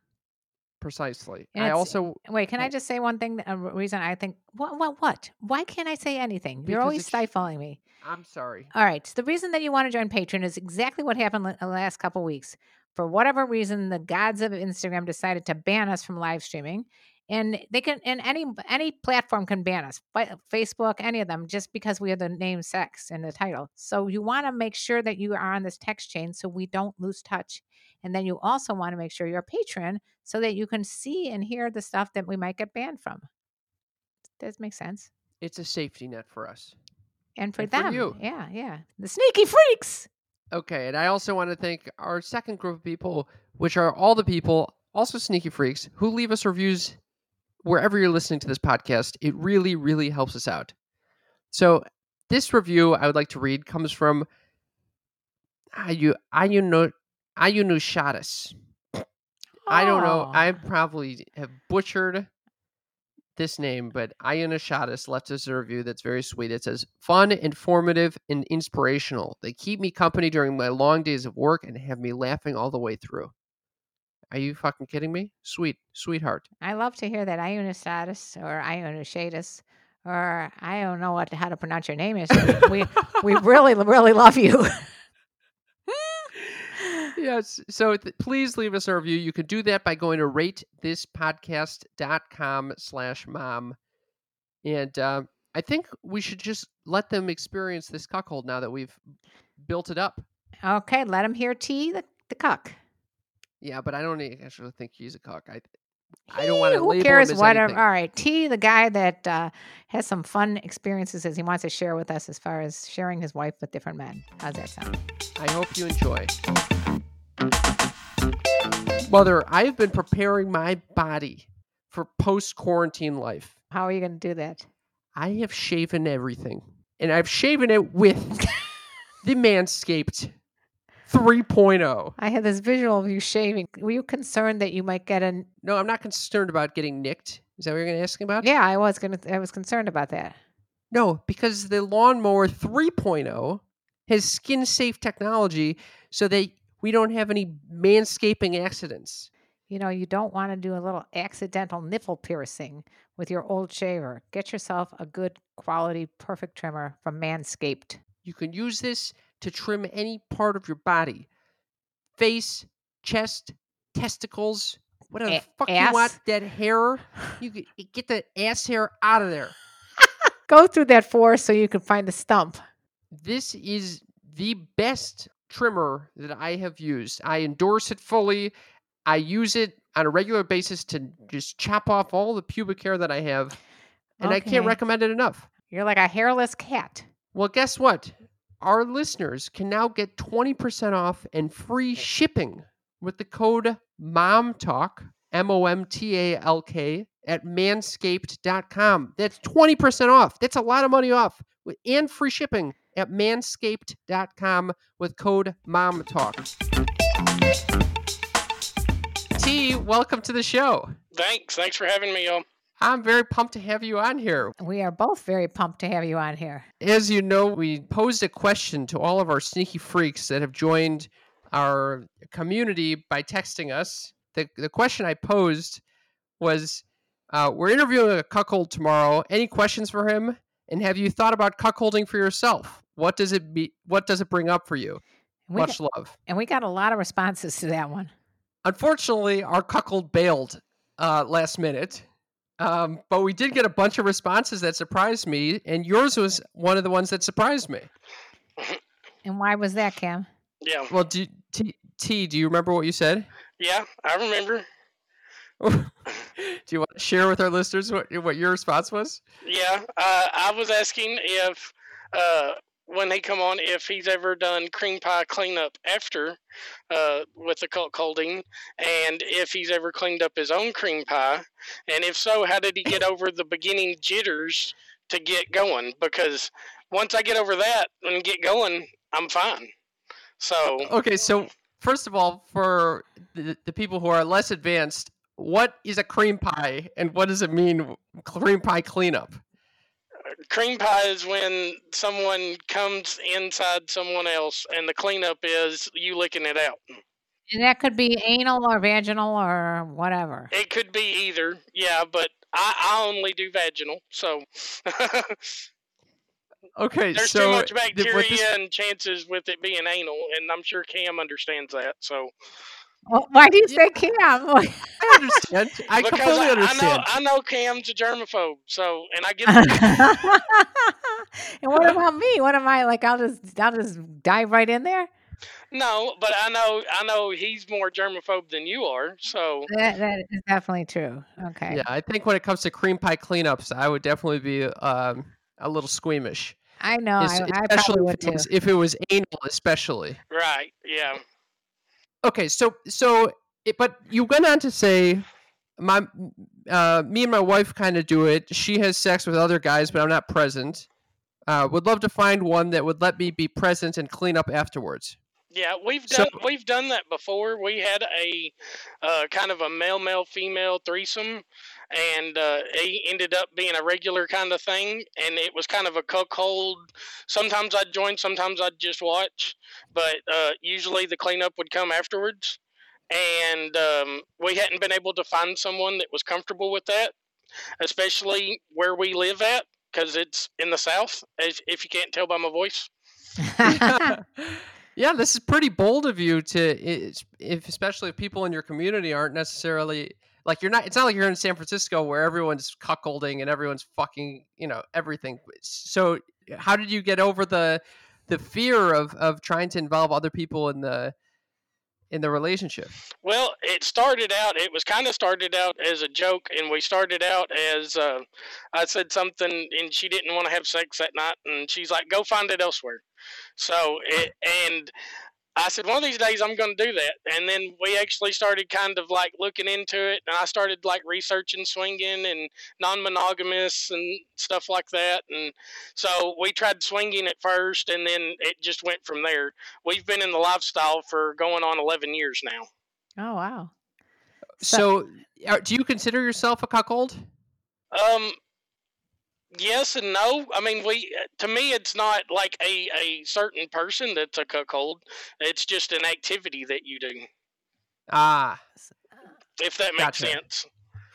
Speaker 2: Precisely.
Speaker 3: And
Speaker 2: I also
Speaker 3: Wait, can I just say one thing? A reason I think, what, what, what? Why can't I say anything? You're always stifling me.
Speaker 2: I'm sorry.
Speaker 3: All right. So the reason that you want to join Patreon is exactly what happened the uh, last couple weeks. For whatever reason, the gods of Instagram decided to ban us from live streaming. And they can and any any platform can ban us Fa- facebook any of them just because we have the name sex in the title. So you want to make sure that you are on this text chain so we don't lose touch. And then you also want to make sure you're a patron so that you can see and hear the stuff that we might get banned from. Does make sense?
Speaker 2: It's a safety net for us.
Speaker 3: and for
Speaker 2: And for
Speaker 3: them.
Speaker 2: you.
Speaker 3: yeah yeah. The sneaky freaks!
Speaker 2: Okay, and I also want to thank our second group of people, which are all the people, also sneaky freaks, who leave us reviews wherever you're listening to this podcast. It really, really helps us out. So this review I would like to read comes from Ayu Ayunu Ayunushatis. I don't know.
Speaker 3: Oh.
Speaker 2: I probably have butchered this name, but Ayana Shadas left us a review that's very sweet. It says, fun, informative, and inspirational. They keep me company during my long days of work and have me laughing all the way through. Are you fucking kidding me? Sweet, sweetheart.
Speaker 3: I love to hear that Ionistatus or Ionushadus or I don't know what how to pronounce your name is. we we really really love you.
Speaker 2: yes. So th- please leave us a review. You can do that by going to ratethispodcast.com slash mom. And uh, I think we should just let them experience this cuckold now that we've built it up.
Speaker 3: okay, let them hear T the, the cuck.
Speaker 2: Yeah, but I don't actually think he's a cock. I I don't want to
Speaker 3: Who
Speaker 2: label
Speaker 3: cares?
Speaker 2: him as
Speaker 3: Whatever.
Speaker 2: anything.
Speaker 3: All right, T, the guy that uh, has some fun experiences as he wants to share with us, as far as sharing his wife with different men. How's that sound?
Speaker 2: I hope you enjoy. Mother, I have been preparing my body for post quarantine life.
Speaker 3: How are you going to do that?
Speaker 2: I have shaven everything, and I've shaven it with the Manscaped. 3.0.
Speaker 3: I had this visual of you shaving. Were you concerned that you might get an?
Speaker 2: No, I'm not concerned about getting nicked. Is that what you're going to ask about?
Speaker 3: Yeah, I was gonna. I was concerned about that.
Speaker 2: No, because the lawnmower 3.0 has skin safe technology so that we don't have any manscaping accidents.
Speaker 3: You know, you don't want to do a little accidental nipple piercing with your old shaver. Get yourself a good quality, perfect trimmer from Manscaped.
Speaker 2: You can use this to trim any part of your body face, chest, testicles, whatever the
Speaker 3: A-
Speaker 2: fuck you want
Speaker 3: ass.
Speaker 2: that hair. You eh, get the ass hair out of there.
Speaker 3: Go through that forest so you can find the stump.
Speaker 2: This is the best trimmer that I have used. I endorse it fully. I use it on a regular basis to just chop off all the pubic hair that I have. And I can't recommend it enough.
Speaker 3: You're like a hairless cat.
Speaker 2: Well, guess what? Our listeners can now get 20% off and free shipping with the code MOMTALK, M O M T A L K, at manscaped.com. That's 20% off. That's a lot of money off with- and free shipping at manscaped.com with code MOMTALK. T, welcome to the show.
Speaker 4: Thanks. Thanks for having me on.
Speaker 2: I'm very pumped to have you on here.
Speaker 3: We are both very pumped to have you on here.
Speaker 2: As you know, we posed a question to all of our sneaky freaks that have joined our community by texting us. The, the question I posed was uh, We're interviewing a cuckold tomorrow. Any questions for him? And have you thought about cuckolding for yourself? What does it be? What does it bring up for you? Much
Speaker 3: got,
Speaker 2: love.
Speaker 3: and we got a lot of responses to that one.
Speaker 2: Unfortunately, our cuckold bailed uh, last minute. Um, but we did get a bunch of responses that surprised me, and yours was one of the ones that surprised me.
Speaker 3: And why was that, Cam?
Speaker 4: Yeah.
Speaker 2: Well, do, T, T, do you remember what you said?
Speaker 4: Yeah, I remember.
Speaker 2: do you want to share with our listeners what what your response was?
Speaker 4: Yeah, uh, I was asking if uh, when he come on if he's ever done cream pie cleanup after uh, with the cuckolding and if he's ever cleaned up his own cream pie, and if so, how did he get over the beginning jitters to get going? Because once I get over that and get going, I'm fine. So
Speaker 2: Okay, so first of all, for the, the people who are less advanced, what is a cream pie, and what does it mean, cream pie cleanup?
Speaker 4: Cream pie is when someone comes inside someone else, and the cleanup is you licking it out.
Speaker 3: And that could be anal or vaginal or whatever.
Speaker 4: It could be either, yeah, but I, I only do vaginal, so
Speaker 2: Okay,
Speaker 4: there's
Speaker 2: so
Speaker 4: too much
Speaker 2: th-
Speaker 4: bacteria
Speaker 2: this-
Speaker 4: and chances with it being anal, and I'm sure Cam understands that. So
Speaker 3: Well, why do you
Speaker 2: Yeah.
Speaker 3: say Cam?
Speaker 2: I understand. I
Speaker 4: because
Speaker 2: completely
Speaker 4: I, I know
Speaker 2: understand.
Speaker 4: I know Cam's a germaphobe, so and I get it.
Speaker 3: and what about me? What am I like? I'll just I'll just dive right in there.
Speaker 4: no, but I know I know he's more germaphobe than you are. So
Speaker 3: That, that is definitely true. Okay.
Speaker 2: Yeah, I think when it comes to cream pie cleanups, I would definitely be um, a little squeamish,
Speaker 3: I know.
Speaker 2: Es-
Speaker 3: I, I
Speaker 2: especially
Speaker 3: probably would
Speaker 2: if, it
Speaker 3: too.
Speaker 2: was, if it was anal, especially.
Speaker 4: right, yeah.
Speaker 2: Okay, so so, it, but you went on to say, my, uh, me and my wife kind of do it. She has sex with other guys, but I'm not present. Uh, would love to find one that would let me be present and clean up afterwards.
Speaker 4: Yeah, we've
Speaker 2: So-
Speaker 4: done we've done that before. We had a uh, kind of a male male female threesome, and uh, it ended up being a regular kind of thing. And it was kind of a cuckold. Sometimes I'd join, sometimes I'd just watch, but uh, usually the cleanup would come afterwards. And um, we hadn't been able to find someone that was comfortable with that, especially where we live at, because it's in the south. If, if you can't tell by my voice.
Speaker 2: yeah, this is pretty bold of you to, if especially if people in your community aren't necessarily like you're not. It's not like you're in San Francisco where everyone's cuckolding and everyone's fucking, you know, everything. So, how did you get over the the fear of of trying to involve other people in the in the relationship?
Speaker 4: Well, it started out. It was kind of started out as a joke, and we started out as uh, I said something, and she didn't want to have sex that night, and she's like, "Go find it elsewhere." So, it, and I said, "One of these days, I'm going to do that." And then we actually started kind of like looking into it, and I started like researching swinging and non-monogamous and stuff like that. And so we tried swinging at first, and then it just went from there. We've been in the lifestyle for going on 11 years now.
Speaker 3: oh wow.
Speaker 2: So, are, do you consider yourself a cuckold?
Speaker 4: Um, yes and no. I mean, we to me, it's not like a a certain person that's a cuckold. It's just an activity that you do.
Speaker 2: Ah,
Speaker 4: If that makes
Speaker 2: Gotcha.
Speaker 4: sense.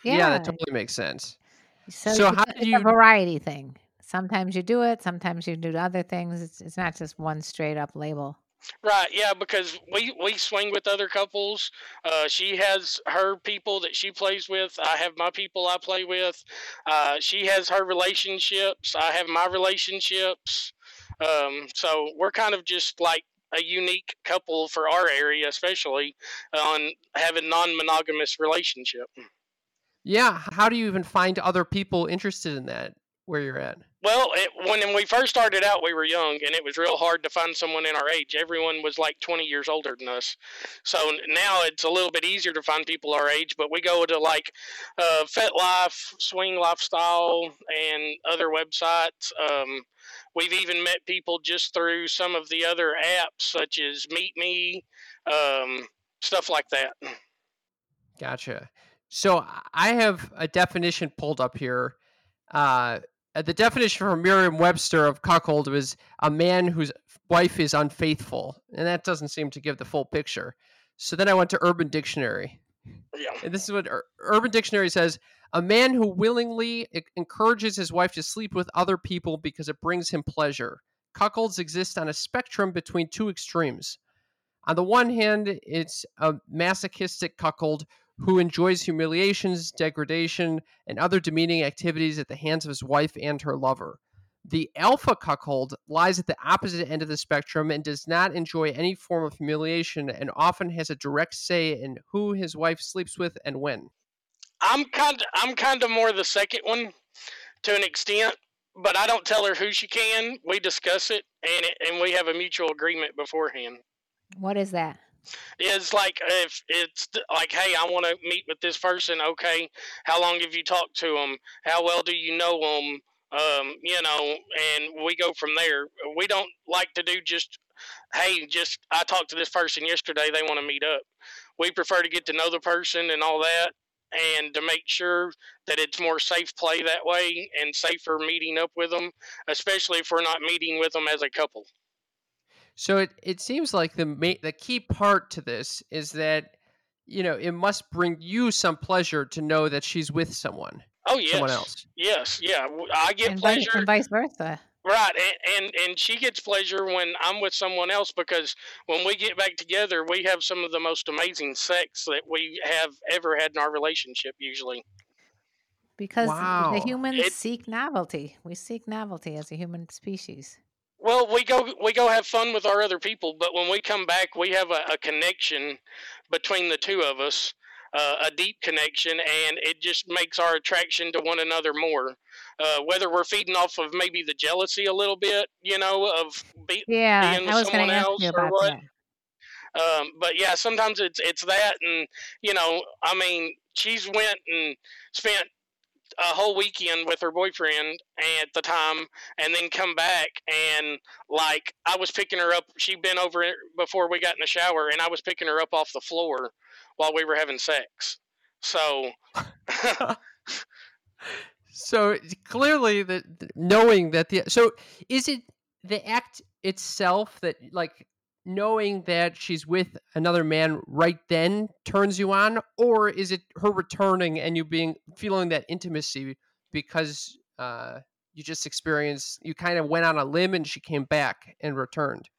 Speaker 2: yeah, that totally makes sense.
Speaker 3: So,
Speaker 2: So
Speaker 3: it's,
Speaker 2: how
Speaker 3: a-
Speaker 2: do you-
Speaker 3: a variety thing. Sometimes you do it. Sometimes you do other things. It's, it's not just one straight up label.
Speaker 4: Right, yeah, because we we swing with other couples. Uh, she has her people that she plays with. I have my people I play with. Uh, she has her relationships. I have my relationships. Um, so we're kind of just like a unique couple for our area, especially on having non-monogamous relationship.
Speaker 2: Yeah, how do you even find other people interested in that where you're at?
Speaker 4: Well, it, when we first started out, we were young, and it was real hard to find someone in our age. Everyone was like 20 years older than us. So now it's a little bit easier to find people our age, but we go to like uh, FetLife, Swing Lifestyle, and other websites. Um, we've even met people just through some of the other apps, such as Meet Me, um, stuff like that.
Speaker 2: Gotcha. So I- have a definition pulled up here. Uh, Uh, the definition from Merriam-Webster of cuckold was a man whose wife is unfaithful, and that doesn't seem to give the full picture. So then I went to Urban Dictionary,
Speaker 4: Yeah.
Speaker 2: and this is what Ur- Urban Dictionary says: a man who willingly encourages his wife to sleep with other people because it brings him pleasure. Cuckolds exist on a spectrum between two extremes. On the one hand, it's a masochistic cuckold who enjoys humiliations, degradation, and other demeaning activities at the hands of his wife and her lover. The alpha cuckold lies at the opposite end of the spectrum and does not enjoy any form of humiliation and often has a direct say in who his wife sleeps with and when.
Speaker 4: I'm kind of I'm kind of more the second one to an extent, but I don't tell her who she can. We discuss it and it, and we have a mutual agreement beforehand.
Speaker 3: What is that?
Speaker 4: Is like if it's like, hey, I want to meet with this person. Okay, how long have you talked to them? How well do you know them? Um, you know, and we go from there. We don't like to do just, hey, just I talked to this person yesterday. They want to meet up. We prefer to get to know the person and all that, and to make sure that it's more safe play that way and safer meeting up with them, especially if we're not meeting with them as a couple.
Speaker 2: So it, it seems like the ma- the key part to this is that you know it must bring you some pleasure to know that she's with someone
Speaker 4: Oh yes,
Speaker 2: someone else.
Speaker 4: yes, yeah. w- I get
Speaker 3: and,
Speaker 4: pleasure.
Speaker 3: and vice versa.
Speaker 4: Right, and, and and she gets pleasure when I'm with someone else because when we get back together, we have some of the most amazing sex that we have ever had in our relationship. Usually,
Speaker 3: Because
Speaker 2: Wow.
Speaker 3: the humans
Speaker 4: It-
Speaker 3: seek novelty. We seek novelty as a human species.
Speaker 4: Well, we go we go have fun with our other people, but when we come back, we have a, a connection between the two of us, uh, a deep connection, and it just makes our attraction to one another more. Uh, whether we're feeding off of maybe the jealousy a little bit, you know, of be,
Speaker 3: Yeah,
Speaker 4: being with
Speaker 3: I was going
Speaker 4: someone
Speaker 3: to ask
Speaker 4: else
Speaker 3: you
Speaker 4: or
Speaker 3: about
Speaker 4: what?
Speaker 3: that.
Speaker 4: Um, but yeah, sometimes it's it's that, and you know, I mean, she's went and spent a whole weekend with her boyfriend at the time, and then come back and like I was picking her up. She'd been over before we got in the shower, and I was picking her up off the floor while we were having sex. So
Speaker 2: So clearly, that knowing that the so is it the act itself that like knowing that she's with another man right then turns you on, or is it her returning and you being feeling that intimacy because uh, you just experienced you kind of went on a limb and she came back and returned.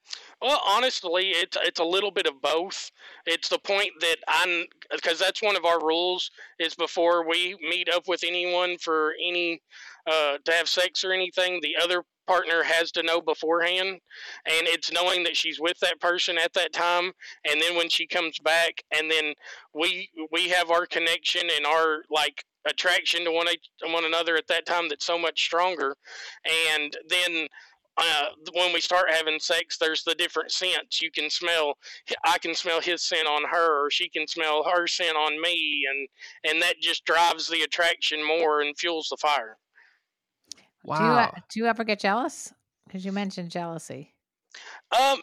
Speaker 4: Well, honestly, it's it's a little bit of both. It's the point that I'm because that's one of our rules is before we meet up with anyone for any uh, to have sex or anything, the other partner has to know beforehand, and it's knowing that she's with that person at that time, and then when she comes back, and then we we have our connection and our like attraction to one one another at that time that's so much stronger, and then uh, when we start having sex, there's the different scents you can smell. I can smell his scent on her, or she can smell her scent on me, and and that just drives the attraction more and fuels the fire.
Speaker 3: Do you,
Speaker 2: Wow.
Speaker 3: do you ever get jealous? Because you mentioned jealousy.
Speaker 4: Um,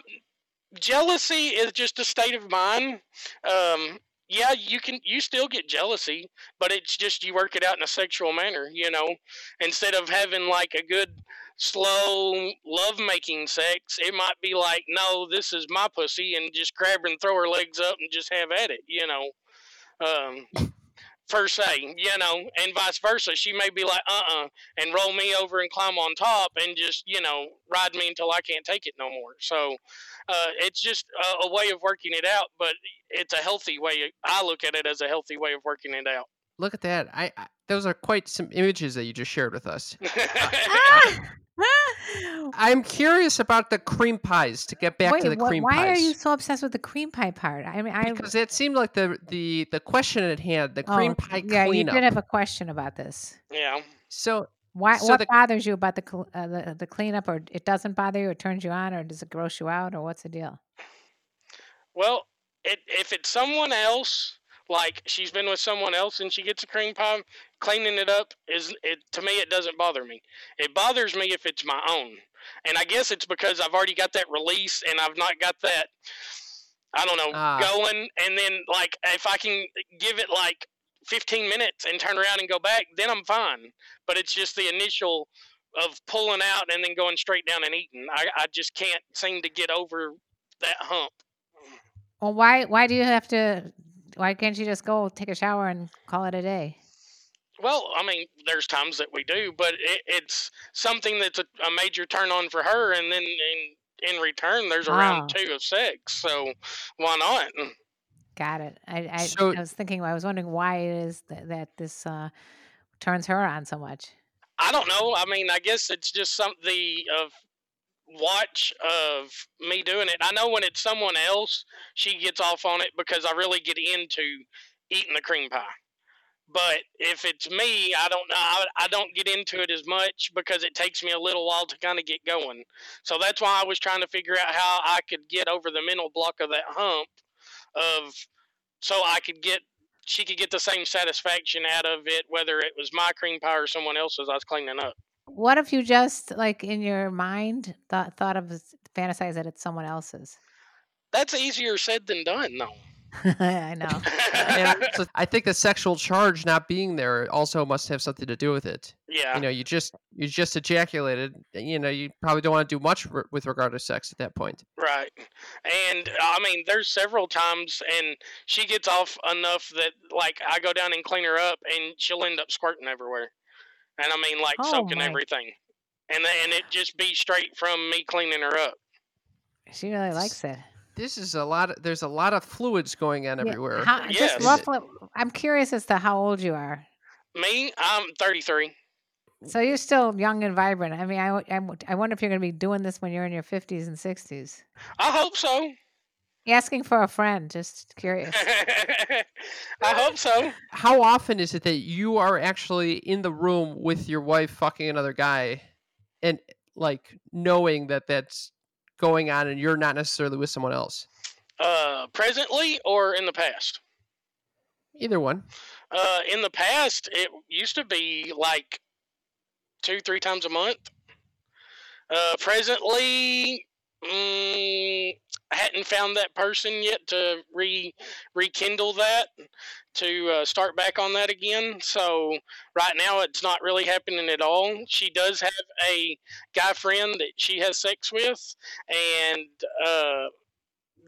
Speaker 4: jealousy is just a state of mind. Um, yeah, you can you still get jealousy, but it's just you work it out in a sexual manner, you know. Instead of having like a good slow love making sex, it might be like, no, this is my pussy, and just grab her and throw her legs up and just have at it, you know. Um, per se, you know, and vice versa. She may be like, uh uh and roll me over and climb on top and just, you know, ride me until I can't take it no more. So uh, it's just a, a way of working it out, but it's a healthy way. I look at it as a healthy way of working it out.
Speaker 2: Look at that. I, I those are quite some images that you just shared with us. I'm curious about the cream pies to get back
Speaker 3: Wait,
Speaker 2: to the
Speaker 3: wha-
Speaker 2: cream
Speaker 3: why
Speaker 2: pies.
Speaker 3: Why are you so obsessed with the cream pie part? I mean, I
Speaker 2: because it seemed like the the the question at hand, the cream
Speaker 3: oh,
Speaker 2: pie
Speaker 3: yeah, you
Speaker 2: cleanup.
Speaker 3: did have a question about this.
Speaker 4: yeah.
Speaker 2: so
Speaker 3: Why?
Speaker 2: So
Speaker 3: what
Speaker 2: the-
Speaker 3: bothers you about the, cl- uh, the the cleanup, or it doesn't bother you, or turns you on, or does it gross you out, or what's the deal?
Speaker 4: Well, it, if it's someone else, like she's been with someone else and she gets a cream pie, cleaning it up is it to me it doesn't bother me. It bothers me if it's my own, and I guess it's because I've already got that release and I've not got that. I don't know
Speaker 2: Ah.
Speaker 4: going, and then like if I can give it like 15 minutes and turn around and go back, then I'm fine. But it's just the initial of pulling out and then going straight down and eating. I, I just can't seem to get over that hump.
Speaker 3: Well, why why do you have to? Why can't you just go take a shower and call it a day?
Speaker 4: Well, I mean, there's times that we do, but it, it's something that's a, a major turn on for her, and then in in return, there's a round
Speaker 3: Ah.
Speaker 4: two of sex. So why not?
Speaker 3: Got it. I I,
Speaker 2: So-
Speaker 3: I was thinking. I was wondering why it is that, that this uh, turns her on so much.
Speaker 4: I don't know. I mean, I guess it's just some the of watch of me doing it. I know when it's someone else, she gets off on it because I really get into eating the cream pie. But if it's me, I don't know. I, I don't get into it as much because it takes me a little while to kind of get going. So that's why I was trying to figure out how I could get over the mental block of that hump of so I could get she could get the same satisfaction out of it whether it was my cream pie or someone else's I was cleaning up.
Speaker 3: What if you just like in your mind thought thought of fantasize that it's someone else's?
Speaker 4: That's easier said than done, though.
Speaker 3: I know.
Speaker 2: and also, I think the sexual charge not being there also must have something to do with it.
Speaker 4: yeah.
Speaker 2: You know, you just you just ejaculated. Eh, you know, you probably don't want to do much r- with regard to sex at that point.
Speaker 4: Right. And I mean, there's several times, and she gets off enough that, like, I go down and clean her up, and she'll end up squirting everywhere. And I mean, like,
Speaker 3: Oh,
Speaker 4: soaking
Speaker 3: my.
Speaker 4: everything. and and it just be straight from me cleaning her up.
Speaker 3: She really likes it.
Speaker 2: This is a lot. Of, there's a lot of fluids going on
Speaker 3: Yeah,
Speaker 2: everywhere.
Speaker 3: How,
Speaker 4: Yes.
Speaker 3: Just roughly, I'm curious as to how old you are.
Speaker 4: Me, I'm 33.
Speaker 3: So you're still young and vibrant. I mean, I I wonder if you're going to be doing this when you're in your 50s and 60s.
Speaker 4: I hope so.
Speaker 3: Asking for a friend, just curious.
Speaker 4: I hope so.
Speaker 2: How often is it that you are actually in the room with your wife fucking another guy, and like knowing that that's going on, and you're not necessarily with someone else?
Speaker 4: Uh, presently or in the past?
Speaker 2: Either one.
Speaker 4: Uh, in the past, it used to be like two, three times a month. Uh, presently, mm, I hadn't found that person yet to re rekindle that to uh, start back on that again. So right now, it's not really happening at all. She does have a guy friend that she has sex with, and uh,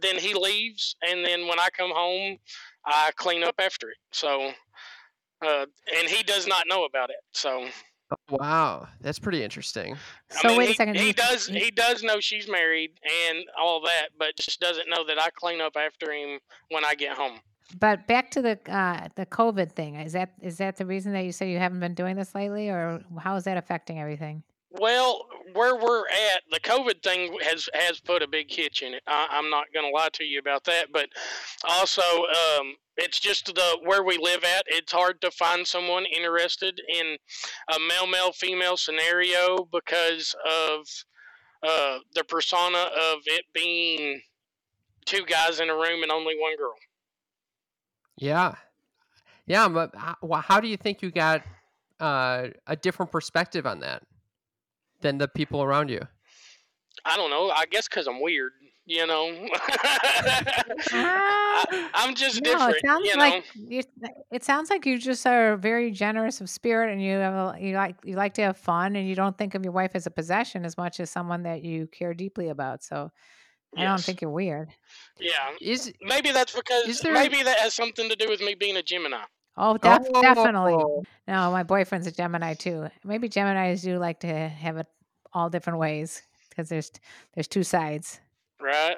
Speaker 4: then he leaves, and then when I come home, I clean up after it. So, uh, and he does not know about it. So,
Speaker 2: Wow, that's pretty interesting.
Speaker 4: I
Speaker 3: So
Speaker 4: mean,
Speaker 3: wait
Speaker 4: he,
Speaker 3: a second.
Speaker 4: He
Speaker 3: you-
Speaker 4: does he does know she's married and all that, but just doesn't know that I clean up after him when I get home.
Speaker 3: But back to the uh, the COVID thing. Is that is that the reason that you say you haven't been doing this lately, or how is that affecting everything?
Speaker 4: Well, where we're at, the COVID thing has has put a big hitch in it. I, I'm not going to lie to you about that, but also um, it's just the where we live at. It's hard to find someone interested in a male male female scenario because of uh, the persona of it being two guys in a room and only one girl.
Speaker 2: Yeah, yeah. But how, how do you think you got uh, a different perspective on that than the people around you?
Speaker 4: I don't know. I guess because I'm weird, you know.
Speaker 3: Ah,
Speaker 4: I, I'm just
Speaker 3: no,
Speaker 4: different,
Speaker 3: it sounds
Speaker 4: you know.
Speaker 3: like you, it sounds like you just are very generous of spirit, and you have a, you like you like to have fun, and you don't think of your wife as a possession as much as someone that you care deeply about. So I don't think you're weird.
Speaker 4: Yeah,
Speaker 2: Is
Speaker 4: maybe that's because
Speaker 2: Is there-
Speaker 4: maybe that has something to do with me being a Gemini.
Speaker 3: Oh, def- definitely.
Speaker 2: Oh,
Speaker 3: No, my boyfriend's a Gemini too. Maybe Geminis do like to have it all different ways because there's there's two sides.
Speaker 4: Right?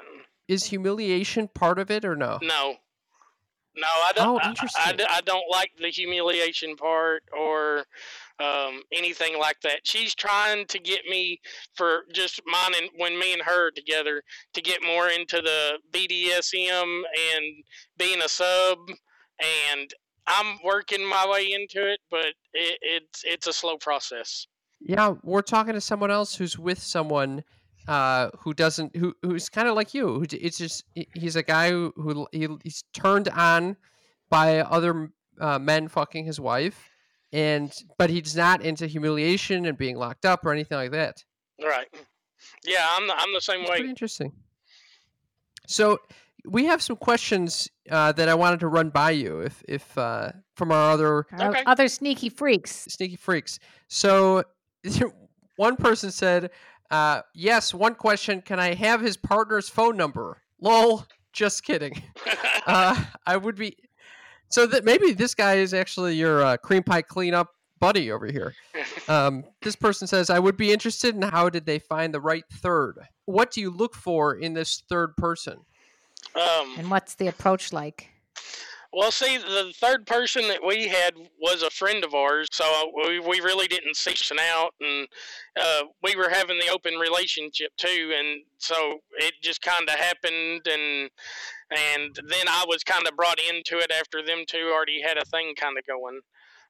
Speaker 2: Is humiliation part of it or no?
Speaker 4: No, no, I don't.
Speaker 2: Oh,
Speaker 4: I- I,
Speaker 2: interesting.
Speaker 4: d- I don't like the humiliation part or um, anything like that. She's trying to get me for just mine and when me and her together to get more into the BDSM and being a sub, and I'm working my way into it, but it, it's it's a slow process.
Speaker 2: Yeah, we're talking to someone else who's with someone uh, who doesn't, who who's kind of like you. Who it's just he's a guy who, who he, he's turned on by other uh, men fucking his wife, and but he's not into humiliation and being locked up or anything like that.
Speaker 4: Right? Yeah, I'm the, I'm the same
Speaker 2: It's
Speaker 4: way.
Speaker 2: pretty interesting. So we have some questions uh, that I wanted to run by you, if if uh, from our other
Speaker 4: Okay.
Speaker 3: Other sneaky freaks.
Speaker 2: sneaky freaks. So one person said, uh, "Yes, one question: Can I have his partner's phone number?" Lol. Just kidding. Uh, I would be. So that maybe this guy is actually your uh, cream pie cleanup buddy over here. Um, this person says, "I would be interested in how did they find the right third? What do you look for in this third person?"
Speaker 4: Um,
Speaker 3: And what's the approach like?
Speaker 4: Well, see, the third person that we had was a friend of ours, so we, we really didn't section out, and uh, we were having the open relationship too, and so it just kind of happened, and and then I was kind of brought into it after them two already had a thing kind of going.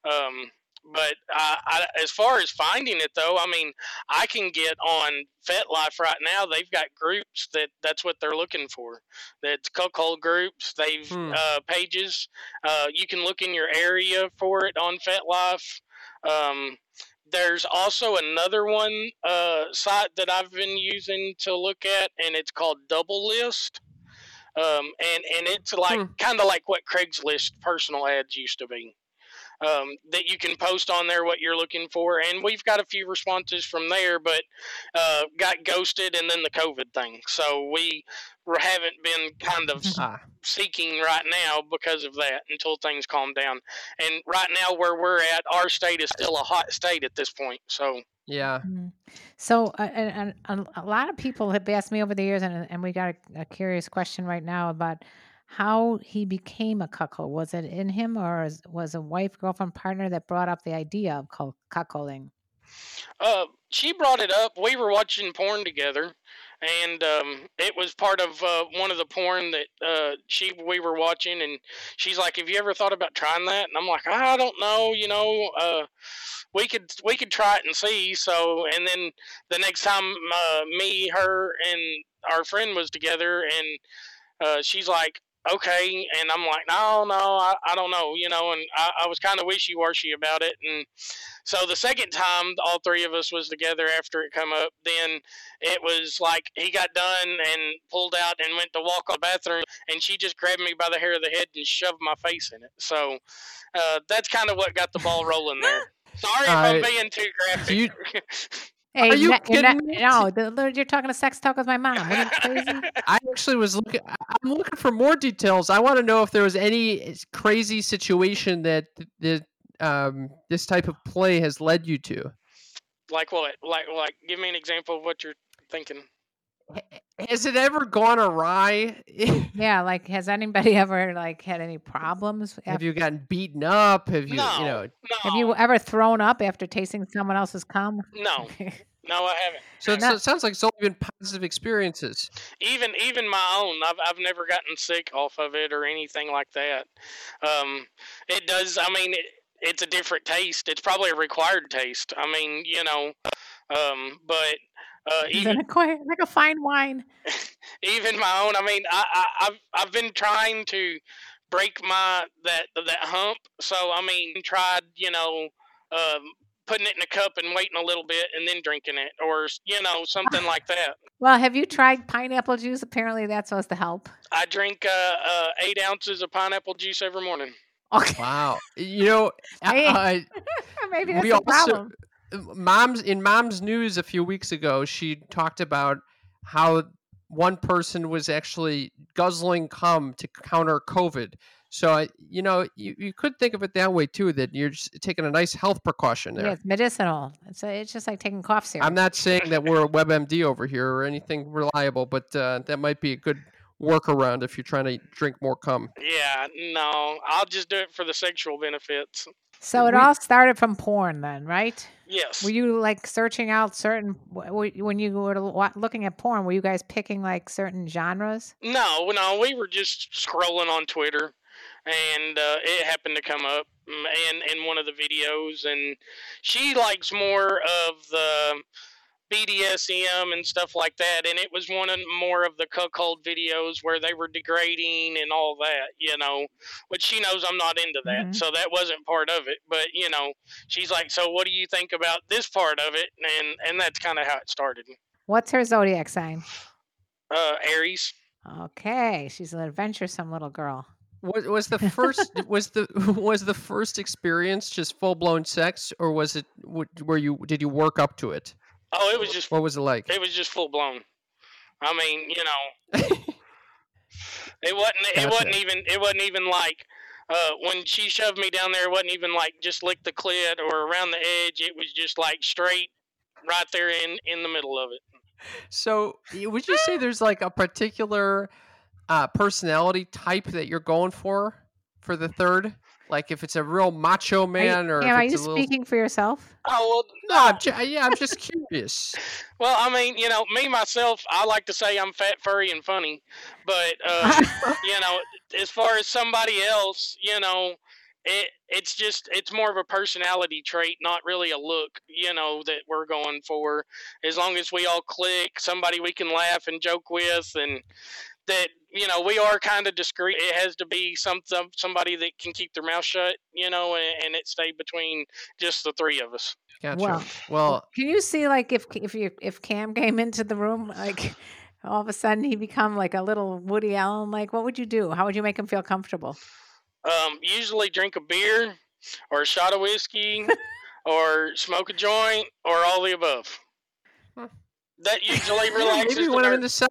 Speaker 4: Um, but I, I, as far as finding it, though, I mean, I can get on FetLife right now. They've got groups that that's what they're looking for. That's cuckold groups. They've
Speaker 2: Hmm.
Speaker 4: uh, pages. Uh, you can look in your area for it on FetLife. Um, there's also another one uh, site that I've been using to look at, and it's called Double List. Um, and and it's like
Speaker 2: Hmm.
Speaker 4: kind of like what Craigslist personal ads used to be um, that you can post on there what you're looking for. And we've got a few responses from there, but uh, got ghosted and then the COVID thing. So we haven't been kind of
Speaker 2: Ah,
Speaker 4: seeking right now because of that until things calm down. And right now, where we're at, our state is still a hot state at this point. So
Speaker 2: yeah.
Speaker 3: Mm. So, uh, and, and a, a lot of people have asked me over the years, and, and we got a, a curious question right now about how he became a cuckold. Was it in him, or was a wife, girlfriend, partner that brought up the idea of cu- cuckolding?
Speaker 4: uh, she brought it up. We were watching porn together. And um, it was part of uh, one of the porn that uh, she we were watching, and she's like, "Have you ever thought about trying that?" And I'm like, "I don't know, you know, uh, we could we could try it and see." So, and then the next time uh, me, her, and our friend was together, and uh, she's like, okay. And I'm like, no, no, I, I don't know, you know, and I, I was kind of wishy washy about it. And so the second time all three of us was together after it come up, then it was like he got done and pulled out and went to walk on the bathroom, and she just grabbed me by the hair of the head and shoved my face in it. So uh, that's kind of what got the ball rolling there. Sorry if I'm
Speaker 2: Uh,
Speaker 4: being too graphic.
Speaker 2: you-
Speaker 3: Hey,
Speaker 2: Are you
Speaker 3: ne- you're not-
Speaker 2: kidding me?
Speaker 3: no, the, the- you're talking to sex talk with my mom. Are you crazy?
Speaker 2: I actually was looking. I- I'm looking for more details. I want to know if there was any crazy situation that th- that um, this type of play has led you to.
Speaker 4: like what? Like like give me an example of what you're thinking.
Speaker 2: H- Has it ever gone awry?
Speaker 3: Yeah, like has anybody ever like had any problems?
Speaker 2: Have you gotten beaten up? Have you,
Speaker 4: no,
Speaker 2: you know?
Speaker 4: no,
Speaker 3: have you ever thrown up after tasting someone else's cum?
Speaker 4: no, no, I haven't.
Speaker 2: So it,
Speaker 3: No.
Speaker 2: so it sounds like it's only been positive experiences.
Speaker 4: even even my own I've, I've never gotten sick off of it or anything like that um it does i mean it, it's a different taste it's probably a required taste i mean you know um but uh even
Speaker 3: it a like a fine wine?
Speaker 4: even my own i mean I, I i've i've been trying to break my that that hump so i mean tried you know um putting it in a cup and waiting a little bit and then drinking it or you know something like that
Speaker 3: Well, have you tried pineapple juice? Apparently, that's supposed to help.
Speaker 4: I drink uh, uh, eight ounces of pineapple juice every morning.
Speaker 3: Okay,
Speaker 2: Wow. You know,
Speaker 3: Hey.
Speaker 2: I,
Speaker 3: maybe
Speaker 2: I,
Speaker 3: that's
Speaker 2: we
Speaker 3: a
Speaker 2: also
Speaker 3: problem.
Speaker 2: Mom's in mom's news a few weeks ago. She talked about how one person was actually guzzling cum to counter COVID. So you know, you, you could think of it that way too. That you're just taking a nice health precaution there.
Speaker 3: Yeah, it's medicinal. It's a, it's just like taking cough syrup.
Speaker 2: I'm not saying that we're a WebMD over here or anything reliable, but uh, that might be a good workaround if you're trying to drink more cum.
Speaker 4: Yeah, no, I'll just do it for the sexual benefits.
Speaker 3: so it all started from porn, then, right?
Speaker 4: Yes.
Speaker 3: Were you like searching out certain w- w- when you were looking at porn? Were you guys picking like certain genres?
Speaker 4: no, no, we were just scrolling on Twitter, and uh, it happened to come up mm, in in one of the videos, and she likes more of the BDSM and stuff like that, and it was one of more of the cuckold videos where they were degrading and all that, you know, which she knows I'm not into that,
Speaker 3: Mhm.
Speaker 4: so that wasn't part of it. But you know, she's like, "So what do you think about this part of it?" And and that's kind of how it started.
Speaker 3: What's her zodiac sign?
Speaker 4: Uh, Aries.
Speaker 3: Okay, she's an adventuresome little girl.
Speaker 2: Was, was the first was the was the first experience just full blown sex, or was it w- were you did you work up to it?
Speaker 4: Oh, it was just
Speaker 2: What was it like?
Speaker 4: it was just full blown. I mean, you know, it wasn't it
Speaker 2: Gotcha.
Speaker 4: wasn't even it wasn't even like uh, when she shoved me down there. It wasn't even like just lick the clit or around the edge. It was just like straight right there in in the middle of it.
Speaker 2: So, would you say there's like a particular uh, personality type that you're going for for the third? Like if it's a real macho man, or
Speaker 3: Cam, are
Speaker 2: if
Speaker 3: you
Speaker 2: it's little...
Speaker 3: speaking for yourself?
Speaker 4: Oh well,
Speaker 2: No, I'm ju- yeah, I'm just curious.
Speaker 4: well, I mean, you know, me myself, I like to say I'm fat, furry, and funny, but uh, you know, as far as somebody else, you know, it it's just it's more of a personality trait, not really a look, you know, that we're going for. As long as we all click, somebody we can laugh and joke with, and that you know we are kind of discreet. It has to be some some- somebody that can keep their mouth shut, you know, and, and it stay between just the three of us.
Speaker 2: Gotcha.
Speaker 3: Well,
Speaker 2: Well,
Speaker 3: Can you see like if if you if Cam came into the room like all of a sudden he become like a little Woody Allen? Like what would you do? How would you make him feel comfortable?
Speaker 4: Um, usually drink a beer or a shot of whiskey or smoke a joint or all the above.
Speaker 2: Huh.
Speaker 4: That usually
Speaker 2: yeah,
Speaker 4: relaxes
Speaker 2: maybe
Speaker 4: the
Speaker 2: when I'm in the cell,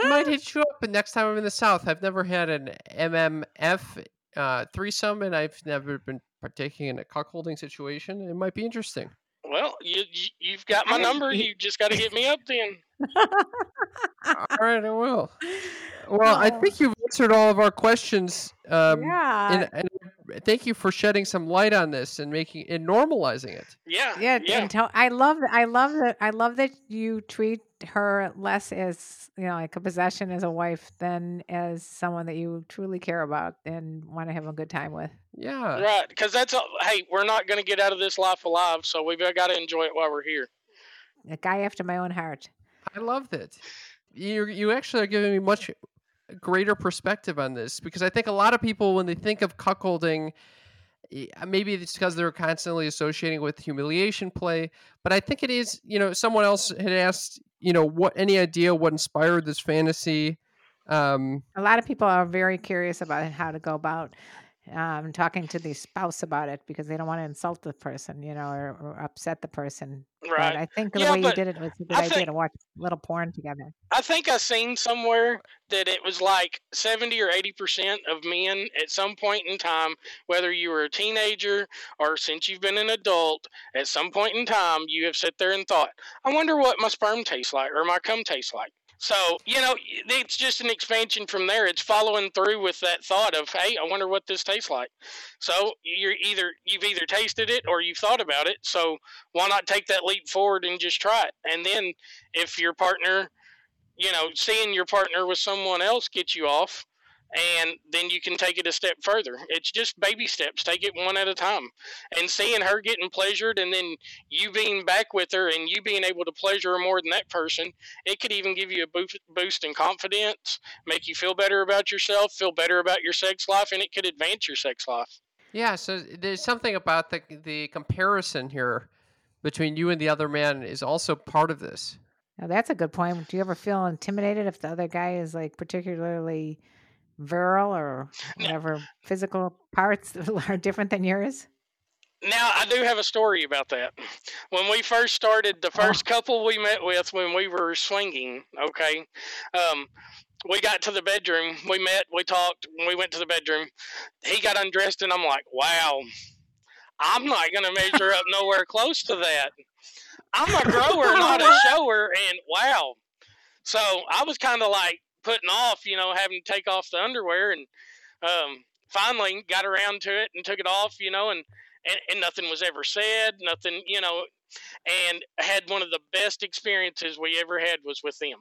Speaker 2: I, I might hit you up the next time I'm in the South. I've never had an MMF uh, threesome, and I've never been partaking in a cuckolding situation. It might be interesting.
Speaker 4: Well, you, you you've got my number. You just got to hit me up then.
Speaker 2: All right, I will. Well, I think you've answered all of our questions. Um,
Speaker 3: yeah.
Speaker 2: and, and thank you for shedding some light on this and making and normalizing it.
Speaker 4: Yeah,
Speaker 3: yeah,
Speaker 4: yeah.
Speaker 3: and tell, I love that. I love that. I love that you treat her less as you know, like a possession as a wife than as someone that you truly care about and want to have a good time with.
Speaker 2: Yeah.
Speaker 4: Right, because that's a, hey, we're not going to get out of this life alive, so we've uh, got to enjoy it while we're here.
Speaker 3: A guy after my own heart.
Speaker 2: I loved it. You you actually are giving me much greater perspective on this because I think a lot of people when they think of cuckolding, maybe it's because they're constantly associating with humiliation play. But I think it is. You know, someone else had asked. You know, what any idea what inspired this fantasy? Um,
Speaker 3: A lot of people are very curious about how to go about um, talking to the spouse about it because they don't want to insult the person, you know, or, or upset the person. But
Speaker 4: Right.
Speaker 3: I think the
Speaker 4: Yeah,
Speaker 3: way you did it was a good
Speaker 4: I
Speaker 3: idea
Speaker 4: think-
Speaker 3: to watch a little porn together.
Speaker 4: I think I seen somewhere that it was like 70 or 80% of men at some point in time, whether you were a teenager or since you've been an adult, at some point in time, you have sat there and thought, I wonder what my sperm tastes like or my cum tastes like. So, you know, it's just an expansion from there. It's following through with that thought of, hey, I wonder what this tastes like. So you're either you've either tasted it or you've thought about it. So why not take that leap forward and just try it? And then if your partner you know, seeing your partner with someone else gets you off, and then you can take it a step further. It's just baby steps. Take it one at a time. And seeing her getting pleasured, and then you being back with her, and you being able to pleasure her more than that person, it could even give you a boost, boost in confidence, make you feel better about yourself, feel better about your sex life, and it could advance your sex life.
Speaker 2: yeah. So there's something about the the comparison here between you and the other man is also part of this.
Speaker 3: Now that's a good point. Do you ever feel intimidated if the other guy is like particularly virile or whatever physical parts are different than yours?
Speaker 4: Now, I do have a story about that. When we first started, the first couple we met with when we were swinging, okay, um, we got to the bedroom. We met, we talked, we went to the bedroom. He got undressed, and I'm like, wow, I'm not going to measure up nowhere close to that. I'm a grower, not a shower, and wow. So I was kind of like putting off, you know, having to take off the underwear, and um, finally got around to it and took it off, you know, and and, and nothing was ever said, nothing, you know, and had one of the best experiences we ever had was with them,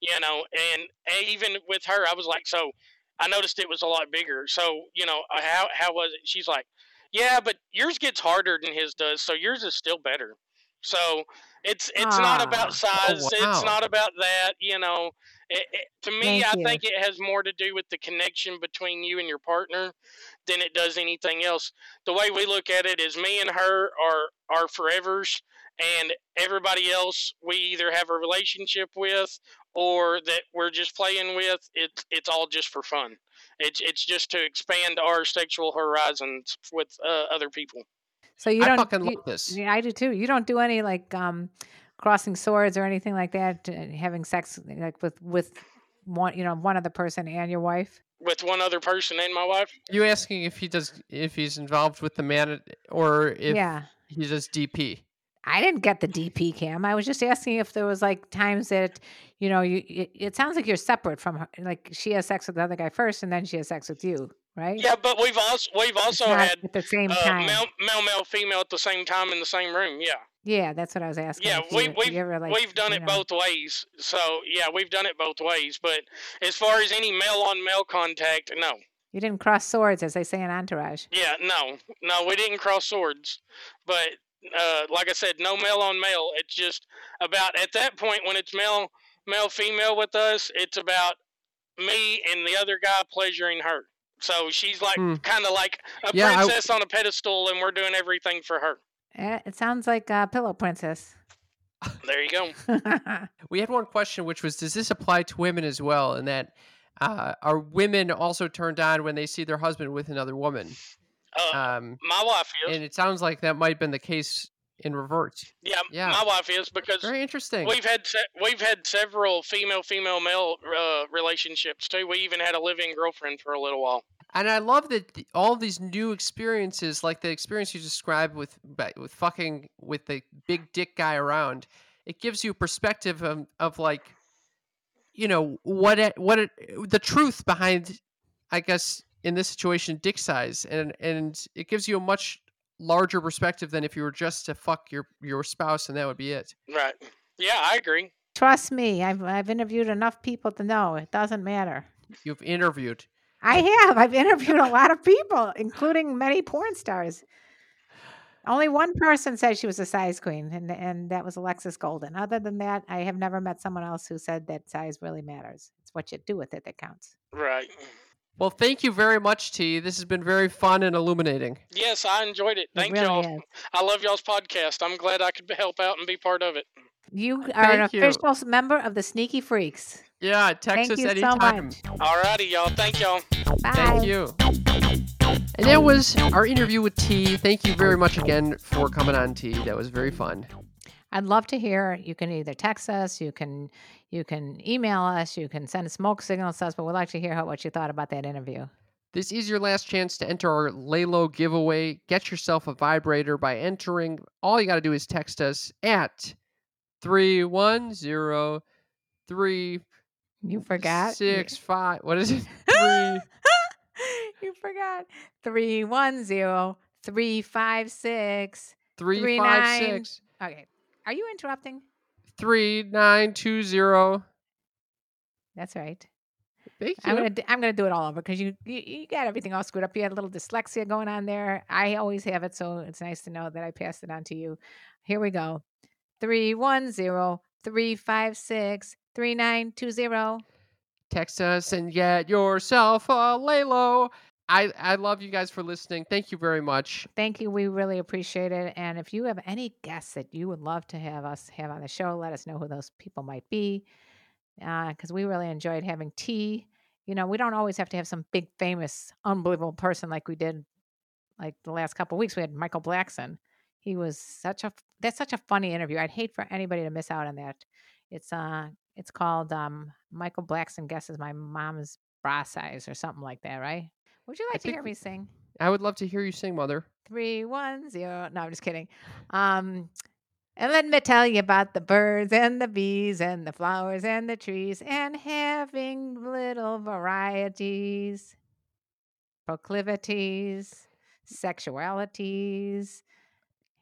Speaker 4: you know, and, and even with her, I was like, so I noticed it was a lot bigger. So, you know, how, how was it? She's like, yeah, but yours gets harder than his does. So yours is still better. So it's, it's not
Speaker 3: Ah.
Speaker 4: about size. It's
Speaker 2: wow.
Speaker 4: not about that, you know, it, it, to me,
Speaker 3: Thank
Speaker 4: I
Speaker 3: you.
Speaker 4: think it has more to do with the connection between you and your partner than it does anything else the way we look at it is me and her are are forevers and everybody else we either have a relationship with or that we're just playing with it's it's all just for fun it's it's just to expand our sexual horizons with uh, other people
Speaker 3: So you
Speaker 2: I
Speaker 3: don't.
Speaker 2: fucking
Speaker 3: you-
Speaker 2: love this.
Speaker 3: Yeah, I do too. You don't do any like um, crossing swords or anything like that. uh, Having sex like with with one, you know, one other person and your wife.
Speaker 4: with one other person and my wife
Speaker 2: you asking if he does if he's involved with the man or if
Speaker 3: yeah.
Speaker 2: he does DP?
Speaker 3: I didn't get the DP Cam. I was just asking if there was like times that, you know, you it, it sounds like you're separate from her. Like she has sex with the other guy first, and then she has sex with you, right?
Speaker 4: yeah but we've also we've also had
Speaker 3: at the same
Speaker 4: uh,
Speaker 3: time.
Speaker 4: male, male male female at the same time in the same room yeah
Speaker 3: yeah, that's what I was asking.
Speaker 4: Yeah,
Speaker 3: if you-
Speaker 4: we we've,
Speaker 3: you ever, like,
Speaker 4: we've done it
Speaker 3: know-
Speaker 4: both ways. So, yeah, we've done it both ways. But as far as any male on male contact, no.
Speaker 3: You didn't cross swords, as they say in Entourage.
Speaker 4: Yeah, no. No, we didn't cross swords. But uh, like I said, no male on male. It's just about, at that point, when it's male, male, female with us, it's about me and the other guy pleasuring her. So she's like
Speaker 2: Hmm.
Speaker 4: kind of like a
Speaker 2: Yeah, I-
Speaker 4: princess on a pedestal, and we're doing everything for her.
Speaker 3: Eh, It sounds like uh, Pillow Princess.
Speaker 4: There you go.
Speaker 2: We had one question, which was, does this apply to women as well? And that uh, are women also turned on when they see their husband with another woman?
Speaker 4: Uh,
Speaker 2: Um,
Speaker 4: my wife is.
Speaker 2: and it sounds like that might have been the case in reverse.
Speaker 4: Yeah,
Speaker 2: Yeah.
Speaker 4: my wife is because
Speaker 2: Very interesting.
Speaker 4: we've had se- we've had several female female male uh, relationships too. We even had a living girlfriend for a little while.
Speaker 2: And I love that the, all these new experiences, like the experience you described with with fucking with the big dick guy around, it gives you a perspective of, of like, you know, what it, what it, the truth behind, I guess, in this situation, dick size, and and it gives you a much larger perspective than if you were just to fuck your your spouse and that would be it.
Speaker 4: Right. Yeah, I agree.
Speaker 3: Trust me, I've I've interviewed enough people to know it doesn't matter.
Speaker 2: You've interviewed.
Speaker 3: I have. I've interviewed a lot of people, including many porn stars. Only one person said she was a size queen, and and that was Alexis Golden. Other than that, I have never met someone else who said that size really matters. It's what you do with it that counts.
Speaker 4: Right.
Speaker 2: Well, thank you very much, T. This has been very fun and illuminating.
Speaker 4: Yes, I enjoyed it.
Speaker 3: It
Speaker 4: Thank
Speaker 3: really
Speaker 4: y'all.
Speaker 3: is.
Speaker 4: I love y'all's podcast. I'm glad I could help out and be part of it.
Speaker 3: You are an
Speaker 2: Thank you.
Speaker 3: official s- member of the Sneaky Freaks.
Speaker 2: Yeah, text
Speaker 3: Thank
Speaker 2: us
Speaker 3: you so
Speaker 2: anytime.
Speaker 3: much.
Speaker 4: Alrighty, y'all. Thank y'all.
Speaker 3: Bye.
Speaker 2: Thank you. And that was our interview with T. Thank you very much again for coming on, T. That was very fun.
Speaker 3: I'd love to hear. You can either text us, you can you can email us, you can send smoke signals to us, but we'd like to hear how, what you thought about that interview.
Speaker 2: This is your last chance to enter our Lelo giveaway. Get yourself a vibrator by entering. All you got to do is text us at 3103.
Speaker 3: You forgot.
Speaker 2: Six five. What is it? Three.
Speaker 3: you forgot. 310 356.
Speaker 2: Three
Speaker 3: Three
Speaker 2: five
Speaker 3: nine.
Speaker 2: six
Speaker 3: Okay. Are you interrupting?
Speaker 2: Three nine two zero.
Speaker 3: That's right.
Speaker 2: Thank you.
Speaker 3: I'm gonna I'm gonna do it all over because you, you you got everything all screwed up. You had a little dyslexia going on there. I always have it, so it's nice to know that I passed it on to you. Here we go. 310 356 3920.
Speaker 2: Text us and get yourself a Lelo. I I love you guys for listening. Thank you very much.
Speaker 3: Thank you. We really appreciate it. And if you have any guests that you would love to have us have on the show, let us know who those people might be. Because we really enjoyed having T. You know, we don't always have to have some big, famous, unbelievable person like we did like the last couple weeks. We had Michael Blackson. He was such a that's such a funny interview. I'd hate for anybody to miss out on that. It's uh it's called um Michael Blackson guesses my mom's bra size or something like that, right? Would you
Speaker 2: I
Speaker 3: like to hear me sing?
Speaker 2: I would love to hear you sing, Mother.
Speaker 3: three one zero. No, I'm just kidding. Um, and let me tell you about the birds and the bees and the flowers and the trees and having little varieties, proclivities, sexualities,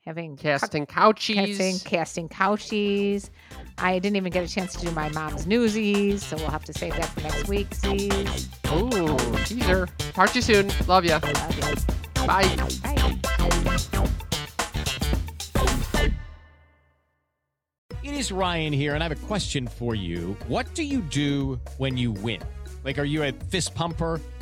Speaker 3: having cu-
Speaker 2: Casting couchies.
Speaker 3: casting, casting couchies. I didn't even get a chance to do my mom's newsies, so we'll have to save that for next week. Sees.
Speaker 2: Ooh, teaser. Talk to you soon. Love ya.
Speaker 3: Love you.
Speaker 2: Bye.
Speaker 3: Bye.
Speaker 5: It is Ryan here, and I have a question for you. What do you do when you win? Like, are you a fist pumper?